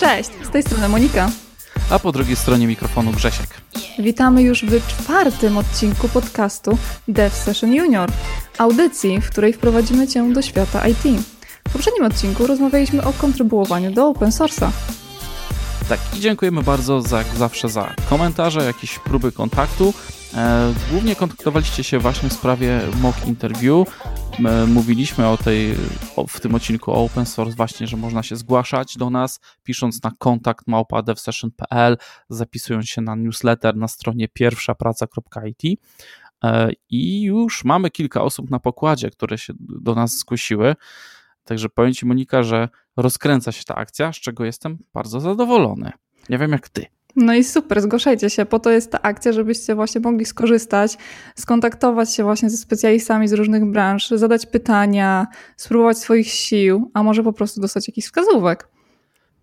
Cześć, z tej strony Monika. A po drugiej stronie mikrofonu Grzesiek. Witamy już w czwartym odcinku podcastu Dev Session Junior, audycji, w której wprowadzimy Cię do świata IT. W poprzednim odcinku rozmawialiśmy o kontrybuowaniu do open source'a. Tak, i dziękujemy bardzo za, zawsze za komentarze, jakieś próby kontaktu. E, głównie kontaktowaliście się właśnie w sprawie mock interview. Mówiliśmy o tej, w tym odcinku o open source właśnie, że można się zgłaszać do nas, pisząc na kontakt małpa.devsession.pl, zapisując się na newsletter na stronie pierwszapraca.it e, i już mamy kilka osób na pokładzie, które się do nas zgłosiły. Także powiem Ci, Monika, że rozkręca się ta akcja, z czego jestem bardzo zadowolony. Nie wiem jak Ty. No i super, zgłaszajcie się. Po to jest ta akcja, żebyście właśnie mogli skorzystać, skontaktować się właśnie ze specjalistami z różnych branż, zadać pytania, spróbować swoich sił, a może po prostu dostać jakiś wskazówek.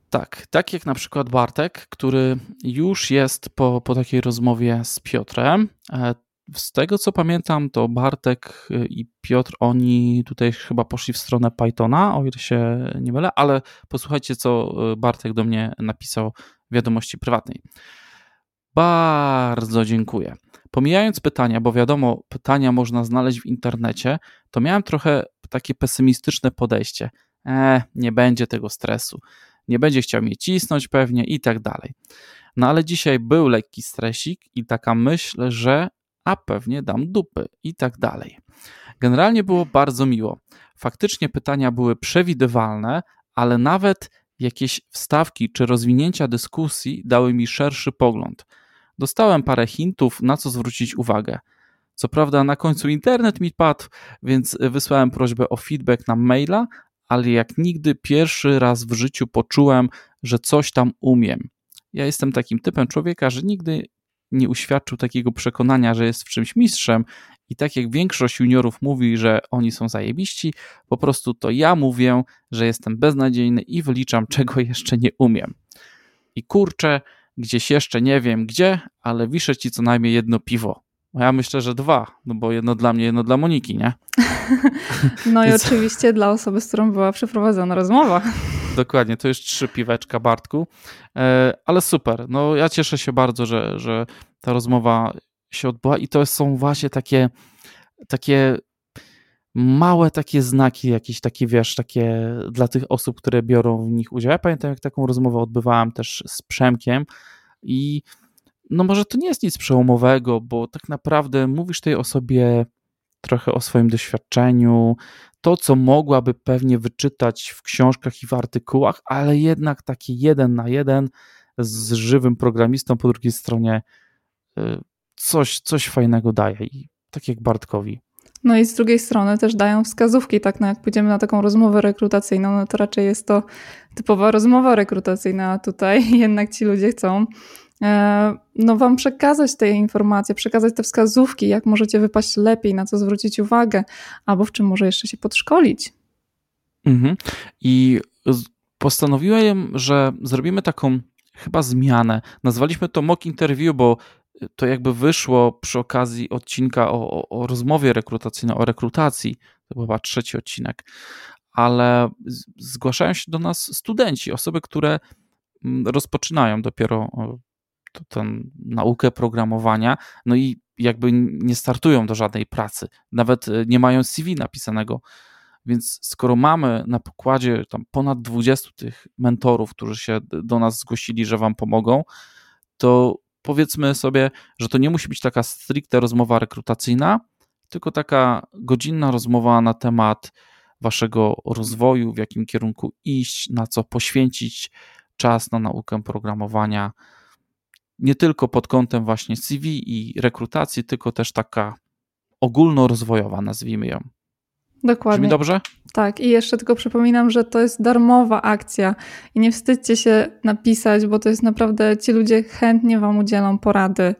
Tak, tak jak na przykład Bartek, który już jest po, po takiej rozmowie z Piotrem. Z tego co pamiętam, to Bartek y, i Piotr, oni tutaj chyba poszli w stronę Pythona, o ile się nie mylę, ale posłuchajcie, co y, Bartek do mnie napisał w wiadomości prywatnej. Bardzo dziękuję. Pomijając pytania, bo wiadomo, pytania można znaleźć w internecie, to miałem trochę takie pesymistyczne podejście. E, nie będzie tego stresu, nie będzie chciał mnie cisnąć pewnie i tak dalej. No ale dzisiaj był lekki stresik i taka myśl, że a pewnie dam dupy i tak dalej. Generalnie było bardzo miło. Faktycznie pytania były przewidywalne, ale nawet jakieś wstawki czy rozwinięcia dyskusji dały mi szerszy pogląd. Dostałem parę hintów, na co zwrócić uwagę. Co prawda, na końcu internet mi padł, więc wysłałem prośbę o feedback na maila, ale jak nigdy pierwszy raz w życiu poczułem, że coś tam umiem. Ja jestem takim typem człowieka, że nigdy nie uświadczył takiego przekonania, że jest w czymś mistrzem i tak jak większość juniorów mówi, że oni są zajebiści, po prostu to ja mówię, że jestem beznadziejny i wyliczam, czego jeszcze nie umiem. I kurczę, gdzieś jeszcze nie wiem gdzie, ale wiszę ci co najmniej jedno piwo. Ja myślę, że dwa, no bo jedno dla mnie, jedno dla Moniki, nie? No i oczywiście dla osoby, z którą była przeprowadzona rozmowa. Dokładnie, to jest trzy piweczka, Bartku. E, ale super, no ja cieszę się bardzo, że, że ta rozmowa się odbyła i to są właśnie takie, takie małe takie znaki, jakieś takie, wiesz, takie dla tych osób, które biorą w nich udział. Ja pamiętam, jak taką rozmowę odbywałem też z Przemkiem i no może to nie jest nic przełomowego, bo tak naprawdę mówisz tej osobie trochę o swoim doświadczeniu, to, co mogłaby pewnie wyczytać w książkach i w artykułach, ale jednak taki jeden na jeden z żywym programistą po drugiej stronie y, coś, coś fajnego daje. I tak jak Bartkowi. No i z drugiej strony też dają wskazówki, tak, no jak pójdziemy na taką rozmowę rekrutacyjną, no to raczej jest to typowa rozmowa rekrutacyjna, a tutaj jednak ci ludzie chcą no wam przekazać te informacje, przekazać te wskazówki, jak możecie wypaść lepiej, na co zwrócić uwagę, albo w czym może jeszcze się podszkolić. Mhm. I postanowiłem, że zrobimy taką chyba zmianę. Nazwaliśmy to mock interview, bo to jakby wyszło przy okazji odcinka o, o, o rozmowie rekrutacyjnej, o rekrutacji. To chyba trzeci odcinek. Ale zgłaszają się do nas studenci, osoby, które mm, rozpoczynają dopiero tę naukę programowania, no i jakby nie startują do żadnej pracy, nawet e, nie mają CV napisanego. Więc skoro mamy na pokładzie tam ponad 20 tych mentorów, którzy się do nas zgłosili, że wam pomogą, to powiedzmy sobie, że to nie musi być taka stricte rozmowa rekrutacyjna, tylko taka godzinna rozmowa na temat waszego rozwoju, w jakim kierunku iść, na co poświęcić czas na naukę programowania, nie tylko pod kątem właśnie CV i rekrutacji, tylko też taka ogólnorozwojowa, nazwijmy ją. Dokładnie. Brzmi dobrze? Tak, i jeszcze tylko przypominam, że to jest darmowa akcja i nie wstydźcie się napisać, bo to jest naprawdę, ci ludzie chętnie Wam udzielą porady,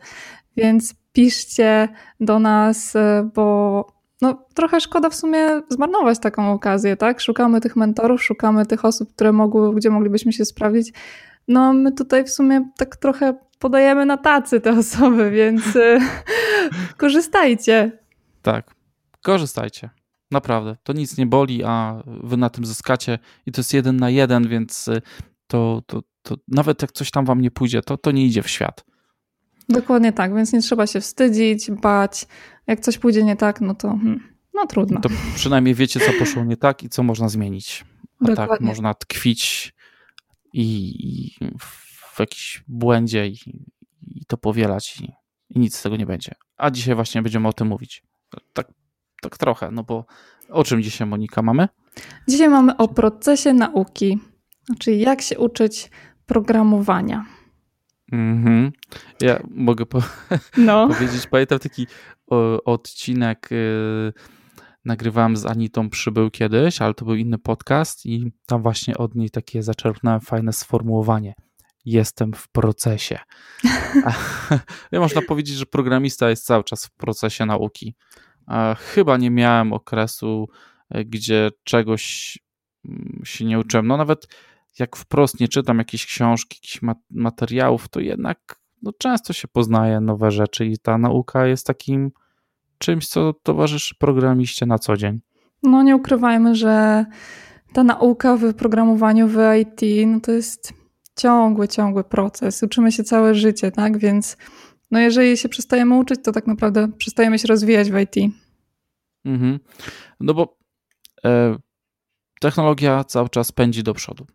więc piszcie do nas, e, bo no, trochę szkoda w sumie zmarnować taką okazję, tak? Szukamy tych mentorów, szukamy tych osób, które mogły, gdzie moglibyśmy się sprawdzić. No, my tutaj w sumie tak trochę podajemy na tacy te osoby, więc y, korzystajcie. Tak, korzystajcie. Naprawdę. To nic nie boli, a wy na tym zyskacie i to jest jeden na jeden, więc y, to, to, to nawet jak coś tam wam nie pójdzie, to, to nie idzie w świat. Dokładnie tak, więc nie trzeba się wstydzić, bać. Jak coś pójdzie nie tak, no to hmm, no trudno. To przynajmniej wiecie, co poszło nie tak i co można zmienić. A tak Dokładnie. tak można tkwić i, i w jakimś błędzie i, i to powielać i, i, nic z tego nie będzie. A dzisiaj właśnie będziemy o tym mówić. Tak, tak trochę, no bo o czym dzisiaj Monika mamy? Dzisiaj mamy o procesie nauki, czyli jak się uczyć programowania. Mhm. Ja mogę po no. powiedzieć, pamiętam taki o, odcinek y, nagrywałem z Anitą Przybył kiedyś, ale to był inny podcast i tam właśnie od niej takie zaczerpnąłem fajne sformułowanie. Jestem w procesie. ja można powiedzieć, że programista jest cały czas w procesie nauki. Chyba nie miałem okresu, e, gdzie czegoś mm, się nie uczyłem. No nawet jak wprost nie czytam jakiejś książki, jakichś materiałów, to jednak no, często się poznaje nowe rzeczy i ta nauka jest takim czymś, co towarzyszy programiście na co dzień. No nie ukrywajmy, że ta nauka w programowaniu, w IT, no to jest ciągły, ciągły proces. Uczymy się całe życie, tak? Więc no jeżeli się przestajemy uczyć, to tak naprawdę przestajemy się rozwijać w IT. Mhm. No bo e, technologia cały czas pędzi do przodu.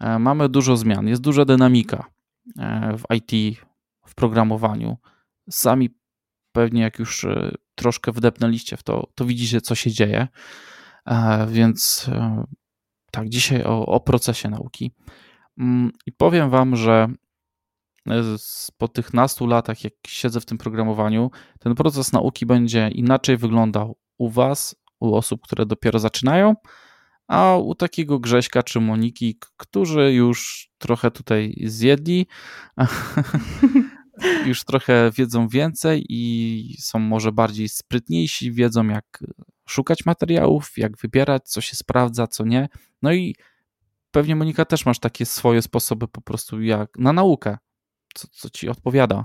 E, mamy dużo zmian, jest duża dynamika e, w IT, w programowaniu. Sami pewnie jak już e, troszkę wdepnęliście w to, to widzicie, co się dzieje. Więc tak, dzisiaj o, o procesie nauki. Mm, I powiem Wam, że po tych nastu latach, jak siedzę w tym programowaniu, ten proces nauki będzie inaczej wyglądał u Was, u osób, które dopiero zaczynają, a u takiego Grześka czy Moniki, którzy już trochę tutaj zjedli, już trochę wiedzą więcej i są może bardziej sprytniejsi, wiedzą jak szukać materiałów, jak wybierać, co się sprawdza, co nie. No i pewnie Monika też masz takie swoje sposoby po prostu jak na naukę, co, co ci odpowiada.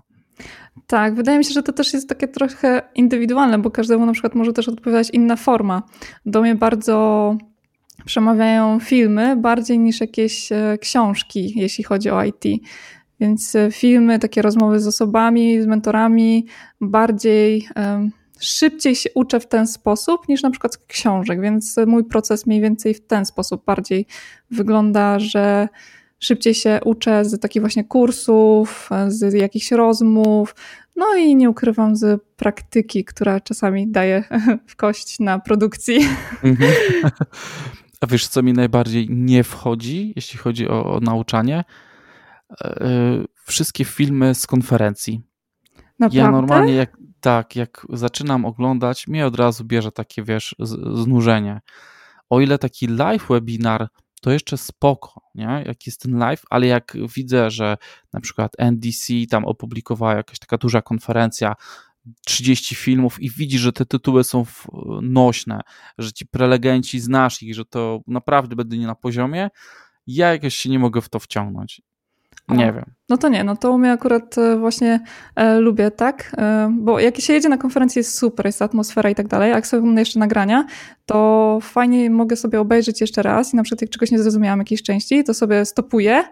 Tak, wydaje mi się, że to też jest takie trochę indywidualne, bo każdemu na przykład może też odpowiadać inna forma. Do mnie bardzo przemawiają filmy bardziej niż jakieś e, książki, jeśli chodzi o IT. Więc e, filmy, takie rozmowy z osobami, z mentorami, bardziej szybciej się uczę w ten sposób niż na przykład z książek, więc mój proces mniej więcej w ten sposób bardziej wygląda, że szybciej się uczę z takich właśnie kursów, z jakichś rozmów, no i nie ukrywam z praktyki, która czasami daje w kość na produkcji. Mhm. A wiesz, co mi najbardziej nie wchodzi, jeśli chodzi o, o nauczanie? E, wszystkie filmy z konferencji. Naprawdę? Ja normalnie jak, tak, jak zaczynam oglądać, mnie od razu bierze takie, wiesz, znużenie. O ile taki live webinar to jeszcze spoko, nie? jak jest ten live, ale jak widzę, że na przykład NDC tam opublikowała jakaś taka duża konferencja, 30 filmów i widzisz, że te tytuły są nośne, że ci prelegenci znasz ich, że to naprawdę będzie nie na poziomie, ja jakoś się nie mogę w to wciągnąć. Nie wiem. No to nie, no to u mnie akurat e, właśnie e, lubię tak, e, bo jak się jedzie na konferencję jest super, jest atmosfera i tak dalej, a jak sobie jeszcze nagrania, to fajnie mogę sobie obejrzeć jeszcze raz i na przykład jak czegoś nie zrozumiałam jakiejś części, to sobie stopuję,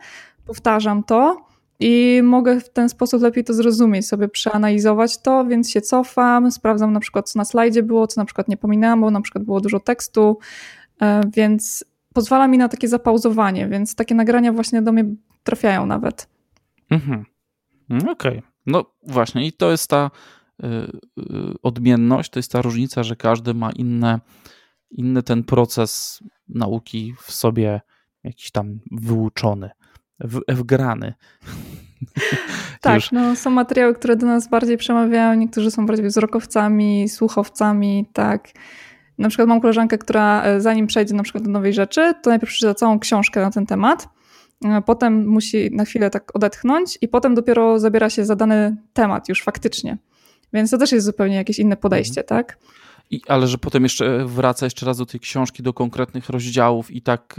powtarzam to i mogę w ten sposób lepiej to zrozumieć, sobie przeanalizować to, więc się cofam, sprawdzam na przykład co na slajdzie było, co na przykład nie pominęłam, bo na przykład było dużo tekstu, e, więc pozwala mi na takie zapauzowanie, więc takie nagrania właśnie do mnie trafiają nawet. Mhm. Mm, okej. Okay. No właśnie i to jest ta y, y, odmienność, to jest ta różnica, że każdy ma inne, inny ten proces nauki w sobie jakiś tam wyuczony, w, wgrany. tak, no, są materiały, które do nas bardziej przemawiają, niektórzy są bardziej wzrokowcami, słuchowcami, tak. Na przykład mam koleżankę, która e, zanim przejdzie na przykład do nowej rzeczy, to najpierw przeczyta całą książkę na ten temat, potem musi na chwilę tak odetchnąć i potem dopiero zabiera się za dany temat już faktycznie. Więc to też jest zupełnie jakieś inne podejście, mhm. tak? I, ale że potem jeszcze wraca jeszcze raz do tej książki, do konkretnych rozdziałów i tak.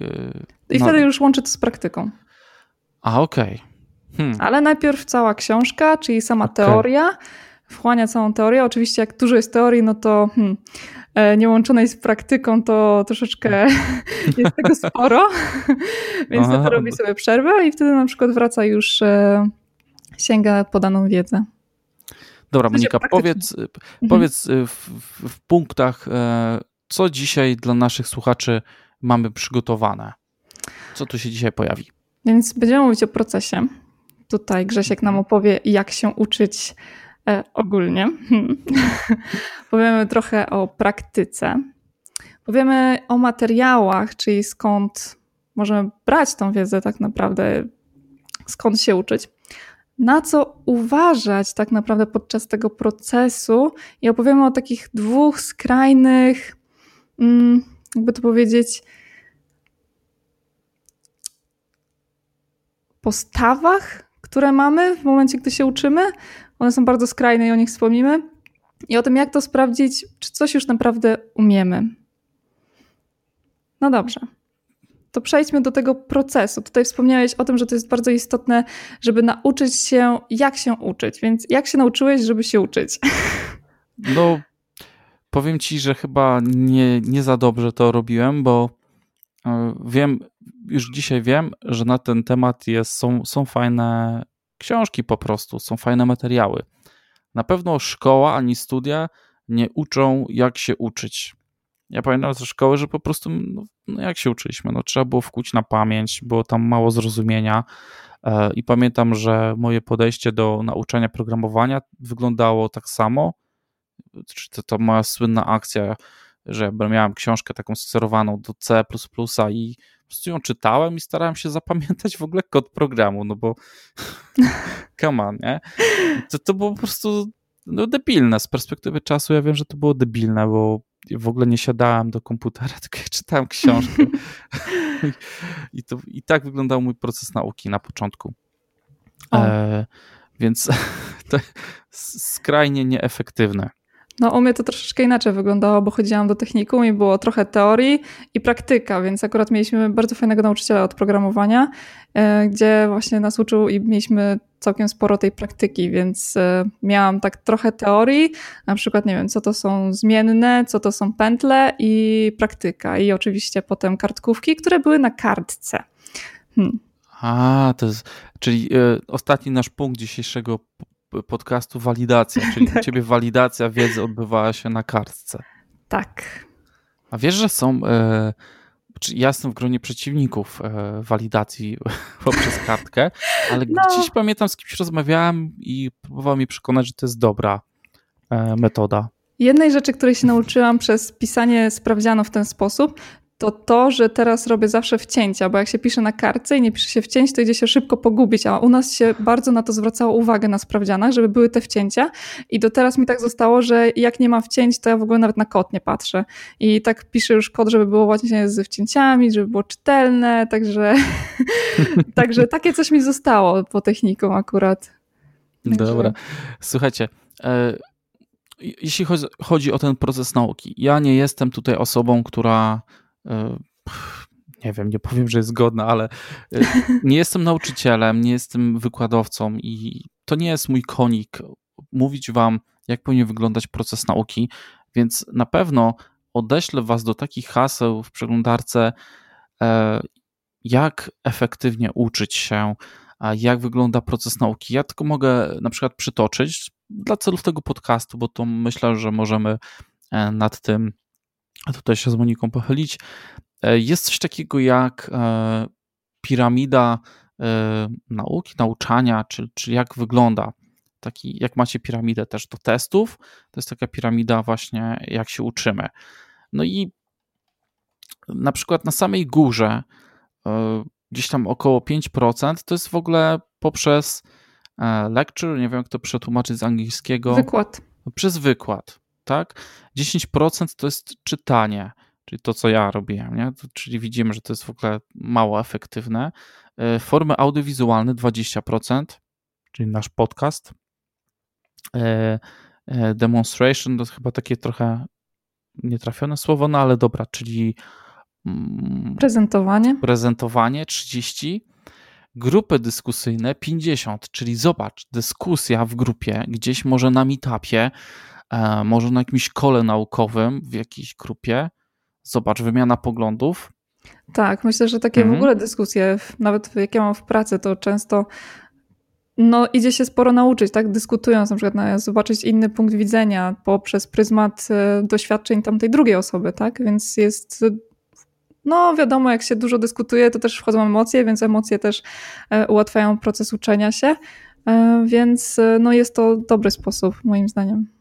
I no. wtedy już łączy to z praktyką. A, okej. Okay. Hmm. Ale najpierw cała książka, czyli sama okay. teoria, wchłania całą teorię. Oczywiście jak dużo jest teorii, no to hmm, e, niełączonej z praktyką to troszeczkę jest tego sporo, więc to robi sobie przerwę i wtedy na przykład wraca już, e, sięga podaną wiedzę. Dobra, Monika, powiedz, mhm. powiedz w, w, w punktach, co dzisiaj dla naszych słuchaczy mamy przygotowane. Co tu się dzisiaj pojawi? Więc będziemy mówić o procesie. Tutaj Grzesiek nam mhm. opowie, jak się uczyć e, ogólnie. Powiemy trochę o praktyce. Powiemy o materiałach, czyli skąd możemy brać tą wiedzę tak naprawdę, skąd się uczyć. Na co uważać tak naprawdę podczas tego procesu i opowiemy o takich dwóch skrajnych, mm, jakby to powiedzieć, postawach, które mamy w momencie, gdy się uczymy. One są bardzo skrajne i o nich wspomnimy. I o tym, jak to sprawdzić, czy coś już naprawdę umiemy. No dobrze. To przejdźmy do tego procesu. Tutaj wspomniałeś o tym, że to jest bardzo istotne, żeby nauczyć się, jak się uczyć. Więc jak się nauczyłeś, żeby się uczyć? No, powiem ci, że chyba nie, nie za dobrze to robiłem, bo e, wiem, już dzisiaj wiem, że na ten temat jest, są, są fajne książki po prostu, są fajne materiały. Na pewno szkoła ani studia nie uczą, jak się uczyć. Ja pamiętam ze szkoły, że po prostu, no, no jak się uczyliśmy? No, trzeba było wkuć na pamięć, było tam mało zrozumienia. E, I pamiętam, że moje podejście do nauczania programowania wyglądało tak samo. To, to moja słynna akcja, że miałem książkę taką skserowaną do C i po prostu ją czytałem i starałem się zapamiętać w ogóle kod programu, no bo come on, nie? To, to było po prostu no, debilne. Z perspektywy czasu ja wiem, że to było debilne, bo w ogóle nie siadałem do komputera, tylko ja czytałem książkę. I, to, I tak wyglądał mój proces nauki na początku. E, więc to skrajnie nieefektywne. No u mnie to troszeczkę inaczej wyglądało, bo chodziłam do technikum i było trochę teorii i praktyka, więc akurat mieliśmy bardzo fajnego nauczyciela od programowania, e, gdzie właśnie nas uczył i mieliśmy całkiem sporo tej praktyki, więc e, miałam tak trochę teorii, na przykład nie wiem, co to są zmienne, co to są pętle i praktyka i oczywiście potem kartkówki, które były na kartce. Hmm. A, to jest, czyli y, ostatni nasz punkt dzisiejszego podcastu walidacja, czyli tak. u ciebie walidacja wiedzy odbywała się na kartce. Tak. A wiesz, że są. E, ja jestem w gronie przeciwników e, walidacji poprzez kartkę, ale no. gdzieś pamiętam, z kimś rozmawiałem i próbował mi przekonać, że to jest dobra e, metoda. Jednej rzeczy, której się nauczyłam przez pisanie sprawdziano w ten sposób, to to, że teraz robię zawsze wcięcia, bo jak się pisze na kartce i nie pisze się wcięć, to idzie się szybko pogubić, a u nas się bardzo na to zwracało uwagę na sprawdzianach, żeby były te wcięcia. I do teraz mi tak zostało, że jak nie ma wcięć, to ja w ogóle nawet na kod nie patrzę. I tak piszę już kod, żeby było właśnie ze wcięciami, żeby było czytelne, także, także takie coś mi zostało po techniką akurat. Dobra, słuchajcie, e, jeśli chodzi o ten proces nauki, ja nie jestem tutaj osobą, która nie wiem, nie powiem, że jest zgodna, ale e, nie jestem nauczycielem, nie jestem wykładowcą i to nie jest mój konik mówić wam, jak powinien wyglądać proces nauki, więc na pewno odeślę was do takich haseł w przeglądarce, e, jak efektywnie uczyć się, jak wygląda proces nauki. Ja tylko mogę na przykład przytoczyć dla celów tego podcastu, bo to myślę, że możemy nad tym tutaj się z Moniką pochylić, e, jest coś takiego jak e, piramida e, nauki, nauczania, czyli, czyli jak wygląda taki, jak macie piramidę też do testów, to jest taka piramida właśnie, jak się uczymy. No i na przykład na samej górze, gdzieś tam około 5%, to jest w ogóle poprzez lecture, nie wiem jak to przetłumaczyć z angielskiego. Wykład. Przez wykład tak? 10% to jest czytanie, czyli to, co ja robiłem, nie? czyli widzimy, że to jest w ogóle mało efektywne. E, formy audiowizualne 20%, czyli nasz podcast. E, e, demonstration to chyba takie trochę nietrafione słowo, no ale dobra, czyli mm, prezentowanie. Prezentowanie 30, Grupy dyskusyjne 50, czyli zobacz, dyskusja w grupie, gdzieś może na meetupie, może na jakimś kole naukowym w jakiejś grupie. Zobacz, wymiana poglądów. Tak, myślę, że takie mhm. w ogóle dyskusje, nawet jak ja mam w pracy, to często no, idzie się sporo nauczyć, tak? Dyskutując, na przykład na, zobaczyć inny punkt widzenia poprzez pryzmat e, doświadczeń tamtej drugiej osoby, tak? Więc jest no wiadomo, jak się dużo dyskutuje, to też wchodzą emocje, więc emocje też e, ułatwiają proces uczenia się, e, więc e, no jest to dobry sposób moim zdaniem.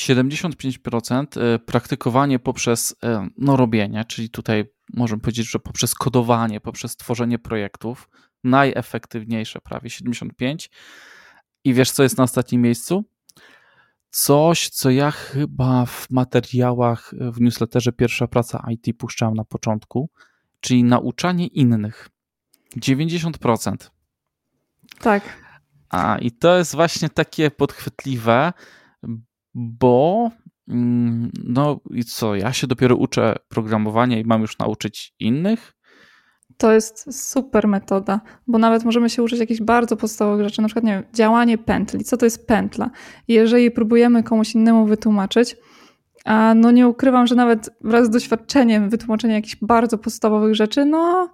75% mm. praktykowanie poprzez no, robienie, czyli tutaj możemy powiedzieć, że poprzez kodowanie, poprzez tworzenie projektów, najefektywniejsze prawie 75%. I wiesz, co jest na ostatnim miejscu? coś, co ja chyba w materiałach w newsletterze Pierwsza Praca IT puszczałem na początku, czyli nauczanie innych. 90%. Tak. A i to jest właśnie takie podchwytliwe, bo mm, no i co, ja się dopiero uczę programowania i mam już nauczyć innych, to jest super metoda, bo nawet możemy się uczyć jakichś bardzo podstawowych rzeczy, na przykład nie wiem, działanie pętli. Co to jest pętla? Jeżeli próbujemy komuś innemu wytłumaczyć, a no nie ukrywam, że nawet wraz z doświadczeniem wytłumaczenia jakichś bardzo podstawowych rzeczy, no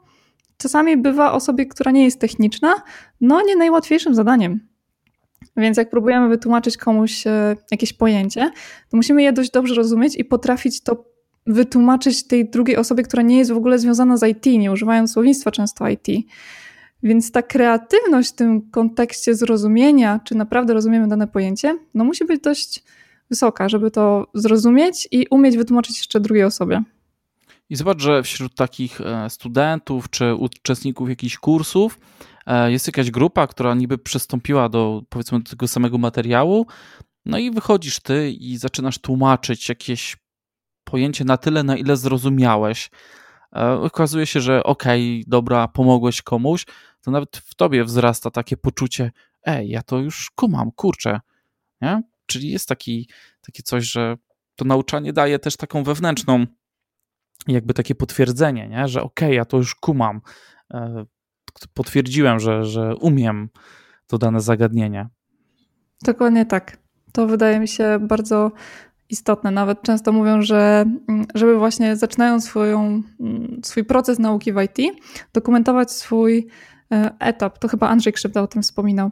czasami bywa osobie, która nie jest techniczna, no nie najłatwiejszym zadaniem. Więc jak próbujemy wytłumaczyć komuś e, jakieś pojęcie, to musimy je dość dobrze rozumieć i potrafić to wytłumaczyć tej drugiej osobie, która nie jest w ogóle związana z IT, nie używając słownictwa często IT. Więc ta kreatywność w tym kontekście zrozumienia, czy naprawdę rozumiemy dane pojęcie, no musi być dość wysoka, żeby to zrozumieć i umieć wytłumaczyć jeszcze drugiej osobie. I zobacz, że wśród takich e, studentów czy uczestników jakichś kursów jest jakaś grupa, która niby przystąpiła do powiedzmy tego samego materiału, no i wychodzisz ty i zaczynasz tłumaczyć jakieś pojęcie na tyle, na ile zrozumiałeś. E, okazuje się, że okej, okay, dobra, pomogłeś komuś, to nawet w tobie wzrasta takie poczucie, ej, ja to już kumam, kurczę. Nie? Czyli jest taki, takie coś, że to nauczanie daje też taką wewnętrzną, jakby takie potwierdzenie, nie? że okej, okay, ja to już kumam. Potwierdziłem, że, że umiem to dane zagadnienie. Dokładnie tak. To wydaje mi się bardzo istotne. Nawet często mówią, że mm, żeby właśnie zaczynając swoją, mm, swój proces nauki w IT, dokumentować swój e, etap. To chyba Andrzej Krzywda o tym wspominał.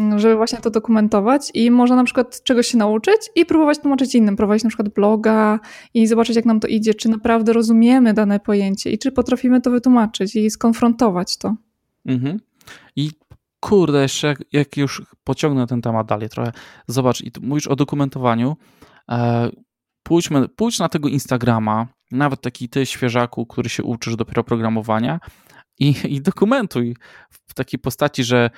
Mm, żeby właśnie to dokumentować i można na przykład czegoś się nauczyć i próbować tłumaczyć innym, prowadzić na przykład bloga i zobaczyć jak nam to idzie, czy naprawdę rozumiemy dane pojęcie i czy potrafimy to wytłumaczyć i skonfrontować to. Mhm. I kurde, jeszcze jak, jak, już pociągnę ten temat dalej trochę, zobacz, i mówisz o dokumentowaniu, E, pójdźmy, pójdź na tego Instagrama, nawet taki ty świeżaku, który się uczysz dopiero programowania i, i dokumentuj w takiej postaci, że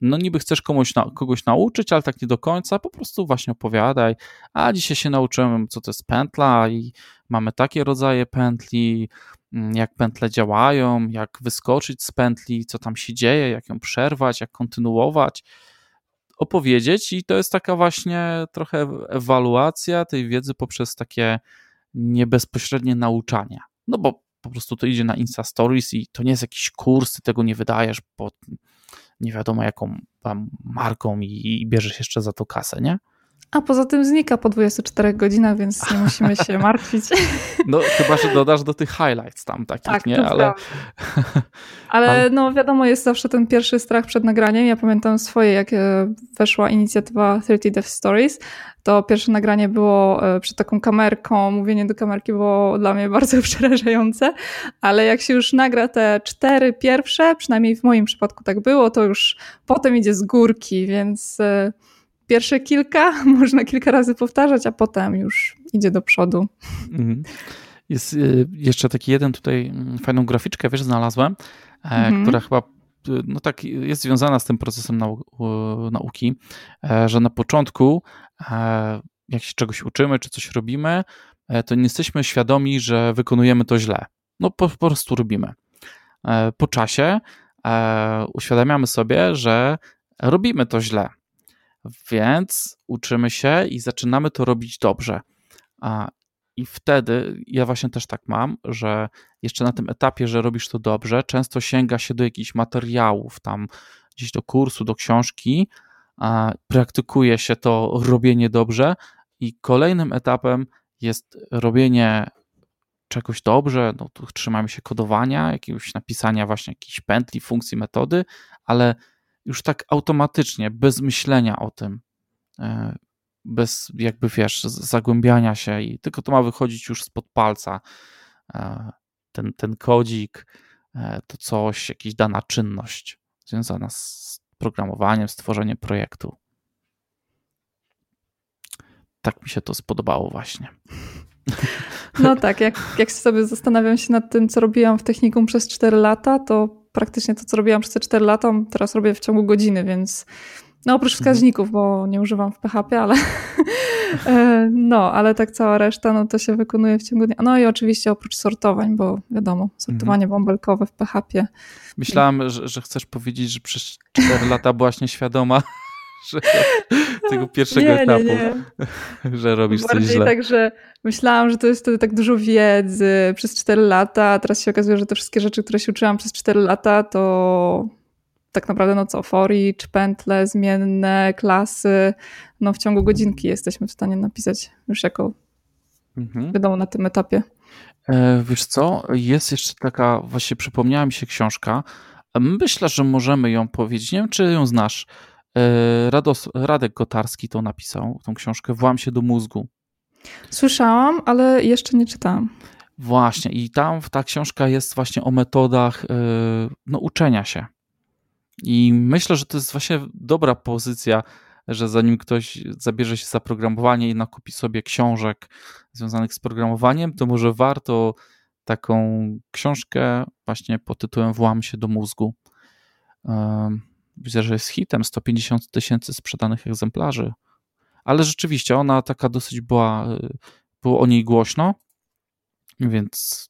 no niby chcesz komuś na, kogoś nauczyć, ale tak nie do końca, po prostu właśnie opowiadaj, a dzisiaj się nauczyłem, co to jest pętla i mamy takie rodzaje pętli, mm, jak pętle działają, jak wyskoczyć z pętli, co tam się dzieje, jak ją przerwać, jak kontynuować opowiedzieć i to jest taka właśnie trochę ewaluacja tej wiedzy poprzez takie niebezpośrednie nauczanie. No bo po prostu to idzie na Insta Stories i to nie jest jakiś kurs, ty tego nie wydajesz pod nie wiadomo jaką marką i, i bierzesz jeszcze za to kasę, nie? A poza tym znika po 24 godzinach, więc nie musimy się martwić. No chyba, że dodasz do tych highlights tam takich, tak, nie? Ale... Ale no wiadomo, jest zawsze ten pierwszy strach przed nagraniem. Ja pamiętam swoje, jak e, weszła inicjatywa 30 Dev Stories, to pierwsze nagranie było e, przed taką kamerką, mówienie do kamerki było dla mnie bardzo przerażające, ale jak się już nagra te cztery pierwsze, przynajmniej w moim przypadku tak było, to już potem idzie z górki, więc e, pierwsze kilka można kilka razy powtarzać, a potem już idzie do przodu. Mhm. Jest y, jeszcze taki jeden tutaj mm, fajną graficzkę, wiesz, znalazłem, e, mhm. która chyba y, no tak, jest związana z tym procesem nau nauki, e, że na początku, e, jak się czegoś uczymy, czy coś robimy, to nie jesteśmy świadomi, że wykonujemy to źle. No po, po prostu robimy. Po czasie uświadamiamy sobie, że robimy to źle więc uczymy się i zaczynamy to robić dobrze. I wtedy ja właśnie też tak mam, że jeszcze na tym etapie, że robisz to dobrze, często sięga się do jakichś materiałów, tam gdzieś do kursu, do książki, praktykuje się to robienie dobrze i kolejnym etapem jest robienie czegoś dobrze, no tu trzymamy się kodowania, jakiegoś napisania właśnie jakichś pętli, funkcji, metody, ale już tak automatycznie, bez myślenia o tym, e, bez jakby wiesz, zagłębiania się i tylko to ma wychodzić już spod palca. E, ten, ten kodzik, e, to coś, jakaś dana czynność związana z programowaniem, stworzeniem projektu. Tak mi się to spodobało właśnie. No tak, jak, jak sobie zastanawiam się nad tym, co robiłam w technikum przez 4 lata, to praktycznie to, co robiłam przez te 4 lata, teraz robię w ciągu godziny, więc no oprócz mhm. wskaźników, bo nie używam w PHP, ale e, no, ale tak cała reszta, no to się wykonuje w ciągu dnia. No i oczywiście oprócz sortowań, bo wiadomo, sortowanie mhm. bąbelkowe w PHP. Myślałam, że, że chcesz powiedzieć, że przez 4 lata byłaś nieświadoma, tego pierwszego nie, etapu, nie, nie. że robisz Bardziej coś źle. tak, że myślałam, że to jest wtedy tak dużo wiedzy przez 4 lata, a teraz się okazuje, że te wszystkie rzeczy, które się uczyłam przez 4 lata, to tak naprawdę no co, for each, pętle, zmienne, klasy, no w ciągu godzinki jesteśmy w stanie napisać już jako mhm. wiadomo na tym etapie. E, wiesz co, jest jeszcze taka, właśnie przypomniała mi się książka, myślę, że możemy ją powiedzieć, nie wiem czy ją znasz, Rados, Radek Gotarski to napisał, tą książkę Włam się do mózgu. Słyszałam, ale jeszcze nie czytałam. Właśnie, i tam ta książka jest właśnie o metodach e, no, uczenia się. I myślę, że to jest właśnie dobra pozycja, że zanim ktoś zabierze się za programowanie i nakupi sobie książek związanych z programowaniem, to może warto taką książkę właśnie pod tytułem Włam się do mózgu. Widzę, że jest hitem, 150 tysięcy sprzedanych egzemplarzy, ale rzeczywiście ona taka dosyć była, było o niej głośno, więc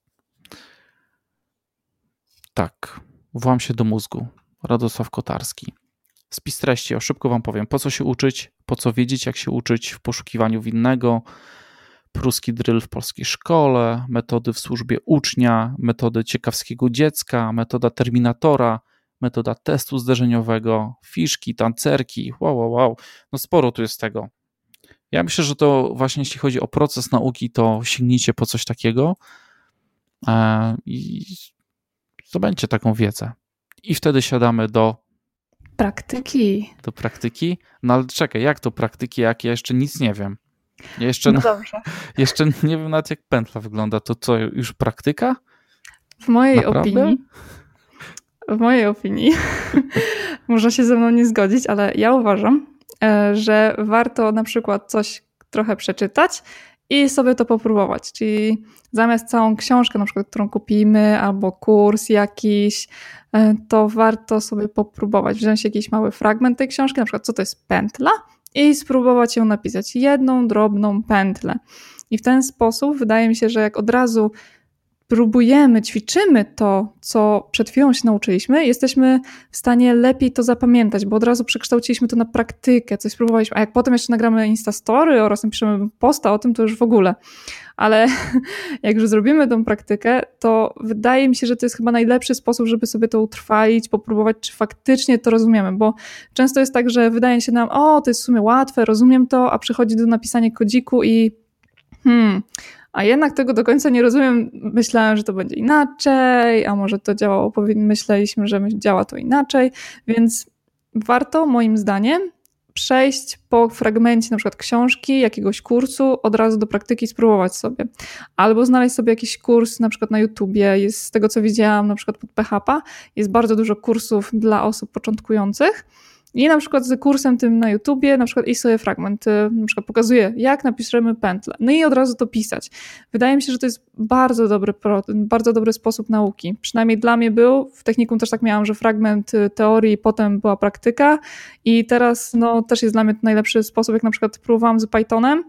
tak, włam się do mózgu. Radosław Kotarski. Spis treści, o szybko wam powiem, po co się uczyć, po co wiedzieć, jak się uczyć w poszukiwaniu winnego, pruski drill w polskiej szkole, metody w służbie ucznia, metody ciekawskiego dziecka, metoda terminatora, metoda testu zderzeniowego, fiszki, tancerki, wow, wow, wow, no sporo tu jest tego. Ja myślę, że to właśnie jeśli chodzi o proces nauki, to sięgnijcie po coś takiego e, i zdobędzie taką wiedzę i wtedy siadamy do praktyki. Do praktyki? No ale czekaj, jak to praktyki, jak ja jeszcze nic nie wiem? Ja jeszcze, no dobrze. jeszcze nie wiem nawet jak pętla wygląda. To co, już praktyka? W mojej Naprawdę? opinii w mojej opinii można się ze mną nie zgodzić, ale ja uważam, e, że warto na przykład coś trochę przeczytać i sobie to popróbować. Czyli zamiast całą książkę, na przykład, którą kupimy, albo kurs jakiś, e, to warto sobie popróbować, wziąć jakiś mały fragment tej książki, na przykład co to jest pętla i spróbować ją napisać. Jedną drobną pętlę. I w ten sposób wydaje mi się, że jak od razu próbujemy, ćwiczymy to, co przed chwilą się nauczyliśmy, jesteśmy w stanie lepiej to zapamiętać, bo od razu przekształciliśmy to na praktykę, coś spróbowaliśmy, a jak potem jeszcze nagramy Instastory oraz napiszemy posta o tym, to już w ogóle. Ale jak już zrobimy tą praktykę, to wydaje mi się, że to jest chyba najlepszy sposób, żeby sobie to utrwalić, popróbować, czy faktycznie to rozumiemy, bo często jest tak, że wydaje się nam, o, to jest w sumie łatwe, rozumiem to, a przychodzi do napisania kodziku i hmm, a jednak tego do końca nie rozumiem. Myślałem, że to będzie inaczej, a może to działało, myśleliśmy, że działa to inaczej, więc warto moim zdaniem przejść po fragmencie na przykład książki, jakiegoś kursu, od razu do praktyki spróbować sobie. Albo znaleźć sobie jakiś kurs na przykład na YouTubie. Jest z tego co widziałam na przykład pod PHP, jest bardzo dużo kursów dla osób początkujących i na przykład z kursem tym na YouTubie, na przykład i sobie fragment, y, na przykład pokazuje, jak napiszemy pętlę. No i od razu to pisać. Wydaje mi się, że to jest bardzo dobry, bardzo dobry sposób nauki. Przynajmniej dla mnie był. W technikum też tak miałam, że fragment y, teorii, potem była praktyka i teraz no, też jest dla mnie najlepszy sposób, jak na przykład próbowałam z Pythonem,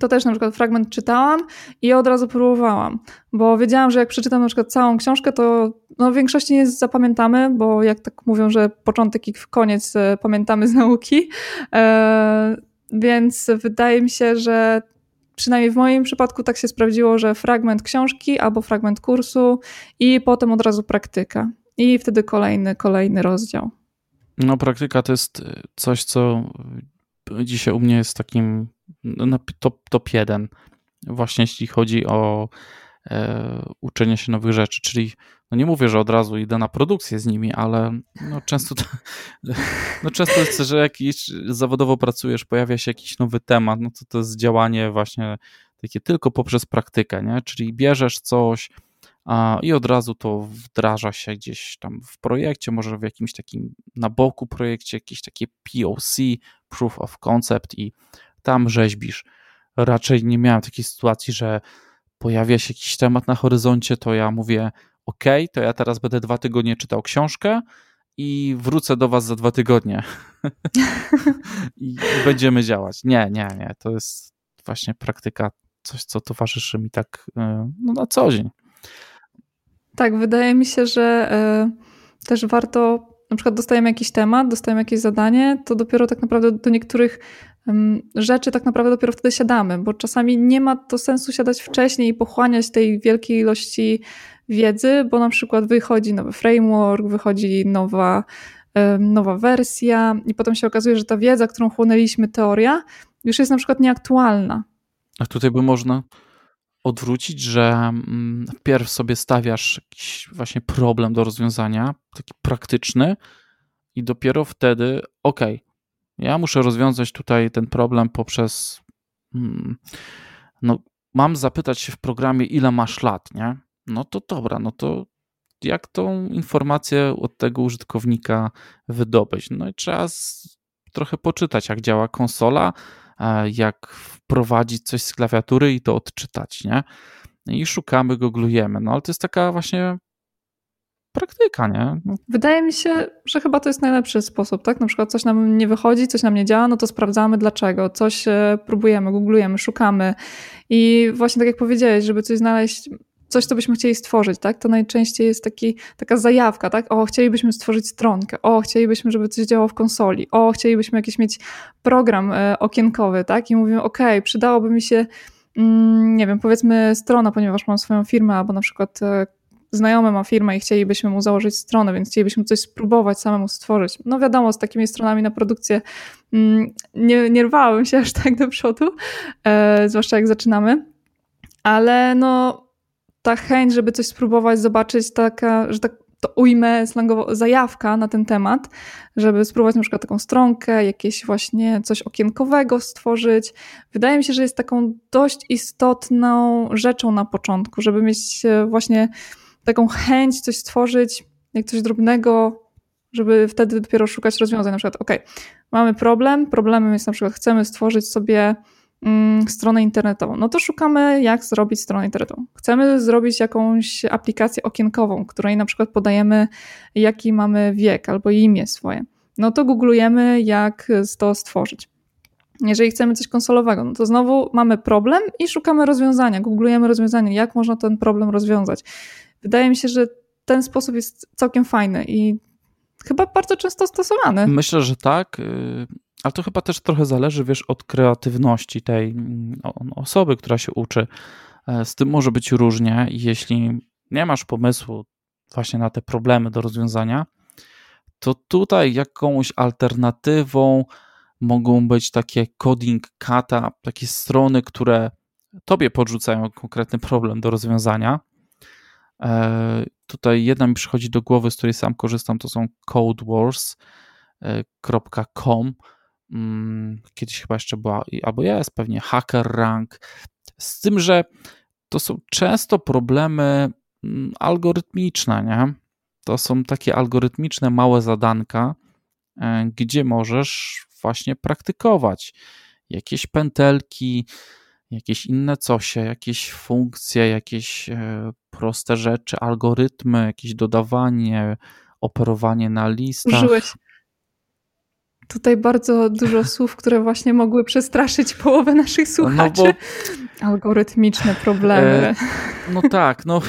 to też na przykład fragment czytałam i od razu próbowałam, bo wiedziałam, że jak przeczytam na przykład całą książkę, to no w większości nie zapamiętamy, bo jak tak mówią, że początek i koniec e, pamiętamy z nauki, e, więc wydaje mi się, że przynajmniej w moim przypadku tak się sprawdziło, że fragment książki albo fragment kursu i potem od razu praktyka. I wtedy kolejny, kolejny rozdział. No, praktyka to jest coś, co dzisiaj u mnie jest takim no, top, top jeden, właśnie jeśli chodzi o e, uczenie się nowych rzeczy, czyli no nie mówię, że od razu idę na produkcję z nimi, ale no często, to, no często jest, że jakiś zawodowo pracujesz, pojawia się jakiś nowy temat, no to to jest działanie właśnie takie tylko poprzez praktykę, nie? czyli bierzesz coś a, i od razu to wdraża się gdzieś tam w projekcie, może w jakimś takim na boku projekcie, jakieś takie POC, Proof of Concept i tam rzeźbisz. Raczej nie miałem takiej sytuacji, że pojawia się jakiś temat na horyzoncie, to ja mówię, OK, to ja teraz będę dwa tygodnie czytał książkę i wrócę do Was za dwa tygodnie i będziemy działać. Nie, nie, nie. To jest właśnie praktyka, coś, co towarzyszy mi tak e, no, na co dzień. Tak, wydaje mi się, że y, też warto, na przykład dostajemy jakiś temat, dostajemy jakieś zadanie, to dopiero tak naprawdę do niektórych rzeczy tak naprawdę dopiero wtedy siadamy, bo czasami nie ma to sensu siadać wcześniej i pochłaniać tej wielkiej ilości wiedzy, bo na przykład wychodzi nowy framework, wychodzi nowa, nowa wersja i potem się okazuje, że ta wiedza, którą chłonęliśmy, teoria, już jest na przykład nieaktualna. A tutaj by można odwrócić, że mm, wpierw sobie stawiasz jakiś właśnie problem do rozwiązania, taki praktyczny i dopiero wtedy, ok, ja muszę rozwiązać tutaj ten problem poprzez hmm, no, mam zapytać się w programie, ile masz lat, nie? no to dobra, no to jak tą informację od tego użytkownika wydobyć? No i trzeba trochę poczytać, jak działa konsola, jak wprowadzić coś z klawiatury i to odczytać, nie? I szukamy, googlujemy. No ale to jest taka właśnie praktyka, nie? No. Wydaje mi się, że chyba to jest najlepszy sposób, tak? Na przykład coś nam nie wychodzi, coś nam nie działa, no to sprawdzamy dlaczego, coś e, próbujemy, googlujemy, szukamy i właśnie tak jak powiedziałeś, żeby coś znaleźć coś, co byśmy chcieli stworzyć, tak? To najczęściej jest taki, taka zajawka, tak? O, chcielibyśmy stworzyć stronkę, o, chcielibyśmy, żeby coś działało w konsoli, o, chcielibyśmy jakiś mieć program e, okienkowy, tak? I mówimy, ok, przydałoby mi się, mm, nie wiem, powiedzmy strona, ponieważ mam swoją firmę, albo na przykład e, znajomy ma firmę i chcielibyśmy mu założyć stronę, więc chcielibyśmy coś spróbować samemu stworzyć. No wiadomo, z takimi stronami na produkcję mm, nie, nie rwałabym się aż tak do przodu, e, zwłaszcza jak zaczynamy, ale no ta chęć, żeby coś spróbować, zobaczyć, taka, że tak to ujmę slangowo, zajawka na ten temat, żeby spróbować na przykład taką stronkę, jakieś właśnie coś okienkowego stworzyć. Wydaje mi się, że jest taką dość istotną rzeczą na początku, żeby mieć e, właśnie taką chęć coś stworzyć, jak coś drobnego, żeby wtedy dopiero szukać rozwiązań. Na przykład, ok, mamy problem, problemem jest na przykład chcemy stworzyć sobie stronę internetową. No to szukamy, jak zrobić stronę internetową. Chcemy zrobić jakąś aplikację okienkową, której na przykład podajemy, jaki mamy wiek albo imię swoje. No to googlujemy, jak to stworzyć. Jeżeli chcemy coś konsolowego, no to znowu mamy problem i szukamy rozwiązania. Googlujemy rozwiązanie, jak można ten problem rozwiązać. Wydaje mi się, że ten sposób jest całkiem fajny i chyba bardzo często stosowany. Myślę, że tak. Ale to chyba też trochę zależy, wiesz, od kreatywności tej mm, osoby, która się uczy. E, z tym może być różnie. Jeśli nie masz pomysłu właśnie na te problemy do rozwiązania, to tutaj jakąś alternatywą mogą być takie coding kata, takie strony, które tobie podrzucają konkretny problem do rozwiązania. E, tutaj jedna mi przychodzi do głowy, z której sam korzystam, to są codewars.com. Mm, kiedyś chyba jeszcze była, albo jest pewnie Hacker Rank, z tym, że to są często problemy mm, algorytmiczne, nie? To są takie algorytmiczne małe zadanka, e, gdzie możesz właśnie praktykować jakieś pętelki, jakieś inne cosie, jakieś funkcje, jakieś e, proste rzeczy, algorytmy, jakieś dodawanie, operowanie na listach. Użyłeś, tutaj bardzo dużo słów, które właśnie mogły przestraszyć połowę naszych słuchaczy. No bo, Algorytmiczne problemy. E, no tak, no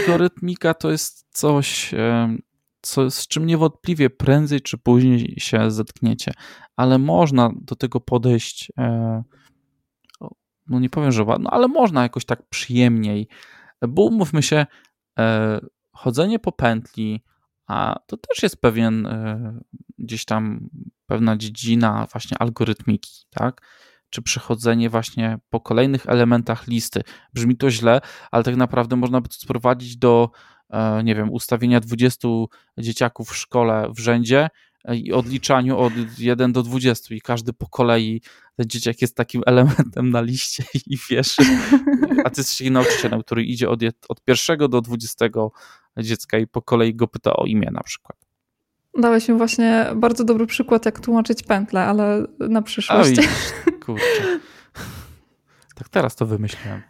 algorytmika to jest coś, e, co, z czym niewątpliwie prędzej czy później się zetkniecie, ale można do tego podejść e, no nie powiem, że no ale można jakoś tak przyjemniej, bo umówmy się, e, chodzenie po pętli, a to też jest pewien e, gdzieś tam pewna dziedzina właśnie algorytmiki, tak? Czy przechodzenie właśnie po kolejnych elementach listy. Brzmi to źle, ale tak naprawdę można by to sprowadzić do, e, nie wiem, ustawienia 20 dzieciaków w szkole w rzędzie i odliczaniu od 1 do 20 i każdy po kolei ten dzieciak jest takim elementem na liście i wiesz, a ty jesteś nauczycielem, który idzie od, od pierwszego do 20 dziecka i po kolei go pyta o imię na przykład. Dałeś mi właśnie bardzo dobry przykład, jak tłumaczyć pętlę, ale na przyszłość. Oj, kurczę. Tak teraz to wymyśliłem.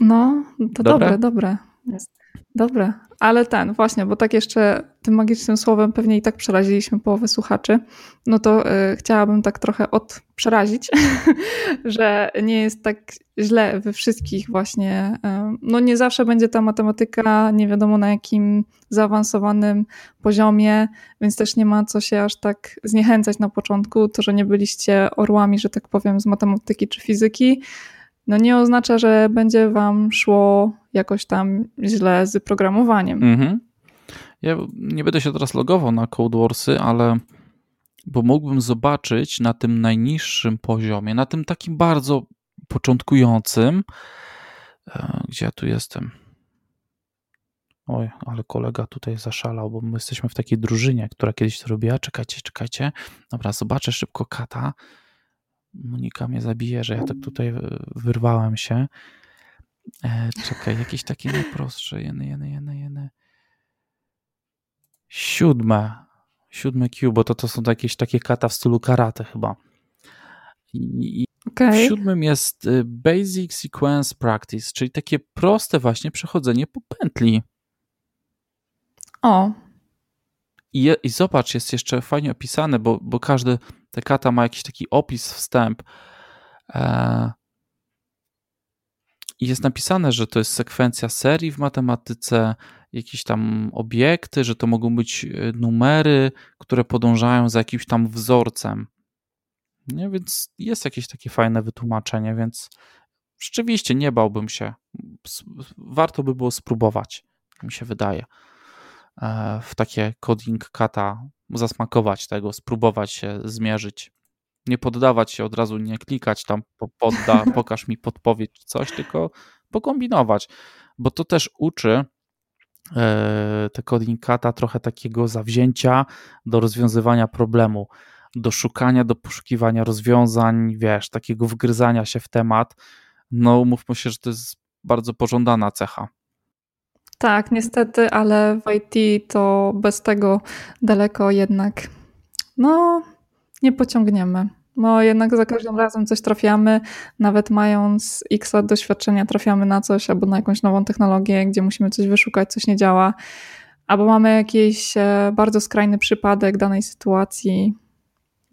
No, to dobre, dobre. dobre. Jest. Dobre, ale ten, właśnie, bo tak jeszcze tym magicznym słowem pewnie i tak przeraziliśmy połowę słuchaczy, no to y, chciałabym tak trochę odprzerazić, że nie jest tak źle we wszystkich właśnie, y, no nie zawsze będzie ta matematyka nie wiadomo na jakim zaawansowanym poziomie, więc też nie ma co się aż tak zniechęcać na początku, to, że nie byliście orłami, że tak powiem, z matematyki czy fizyki, no nie oznacza, że będzie wam szło jakoś tam źle z programowaniem. Mhm. Ja nie będę się teraz logował na CodeWarsy, ale bo mógłbym zobaczyć na tym najniższym poziomie, na tym takim bardzo początkującym, e, gdzie ja tu jestem. Oj, ale kolega tutaj zaszalał, bo my jesteśmy w takiej drużynie, która kiedyś to robiła. Czekajcie, czekajcie. Dobra, zobaczę szybko kata. Monika mnie zabije, że ja tak tutaj e, wyrwałem się. E, czekaj, jakieś takie najprostsze. Jeny, jeny, jeny, jeny. Siódme. Siódme Q, bo to, to są jakieś takie kata w stylu karate chyba. I okay. W siódmym jest y, Basic Sequence Practice, czyli takie proste właśnie przechodzenie po pętli. O. I, i zobacz, jest jeszcze fajnie opisane, bo, bo każdy te kata ma jakiś taki opis, wstęp. E, I jest napisane, że to jest sekwencja serii w matematyce, jakieś tam obiekty, że to mogą być e, numery, które podążają za jakimś tam wzorcem. Nie? Więc jest jakieś takie fajne wytłumaczenie, więc rzeczywiście nie bałbym się. Warto by było spróbować, mi się wydaje, e, w takie coding kata zasmakować tego, spróbować się zmierzyć. Nie poddawać się od razu, nie klikać tam, podda, pokaż mi podpowiedź coś, tylko pokombinować, bo to też uczy e, te kodinkata trochę takiego zawzięcia do rozwiązywania problemu, do szukania, do poszukiwania rozwiązań, wiesz, takiego wgryzania się w temat. No, mówmy się, że to jest bardzo pożądana cecha. Tak, niestety, ale w IT to bez tego daleko jednak no nie pociągniemy. Bo jednak za każdym razem coś trafiamy, nawet mając x lat doświadczenia, trafiamy na coś albo na jakąś nową technologię, gdzie musimy coś wyszukać, coś nie działa, albo mamy jakiś e, bardzo skrajny przypadek danej sytuacji,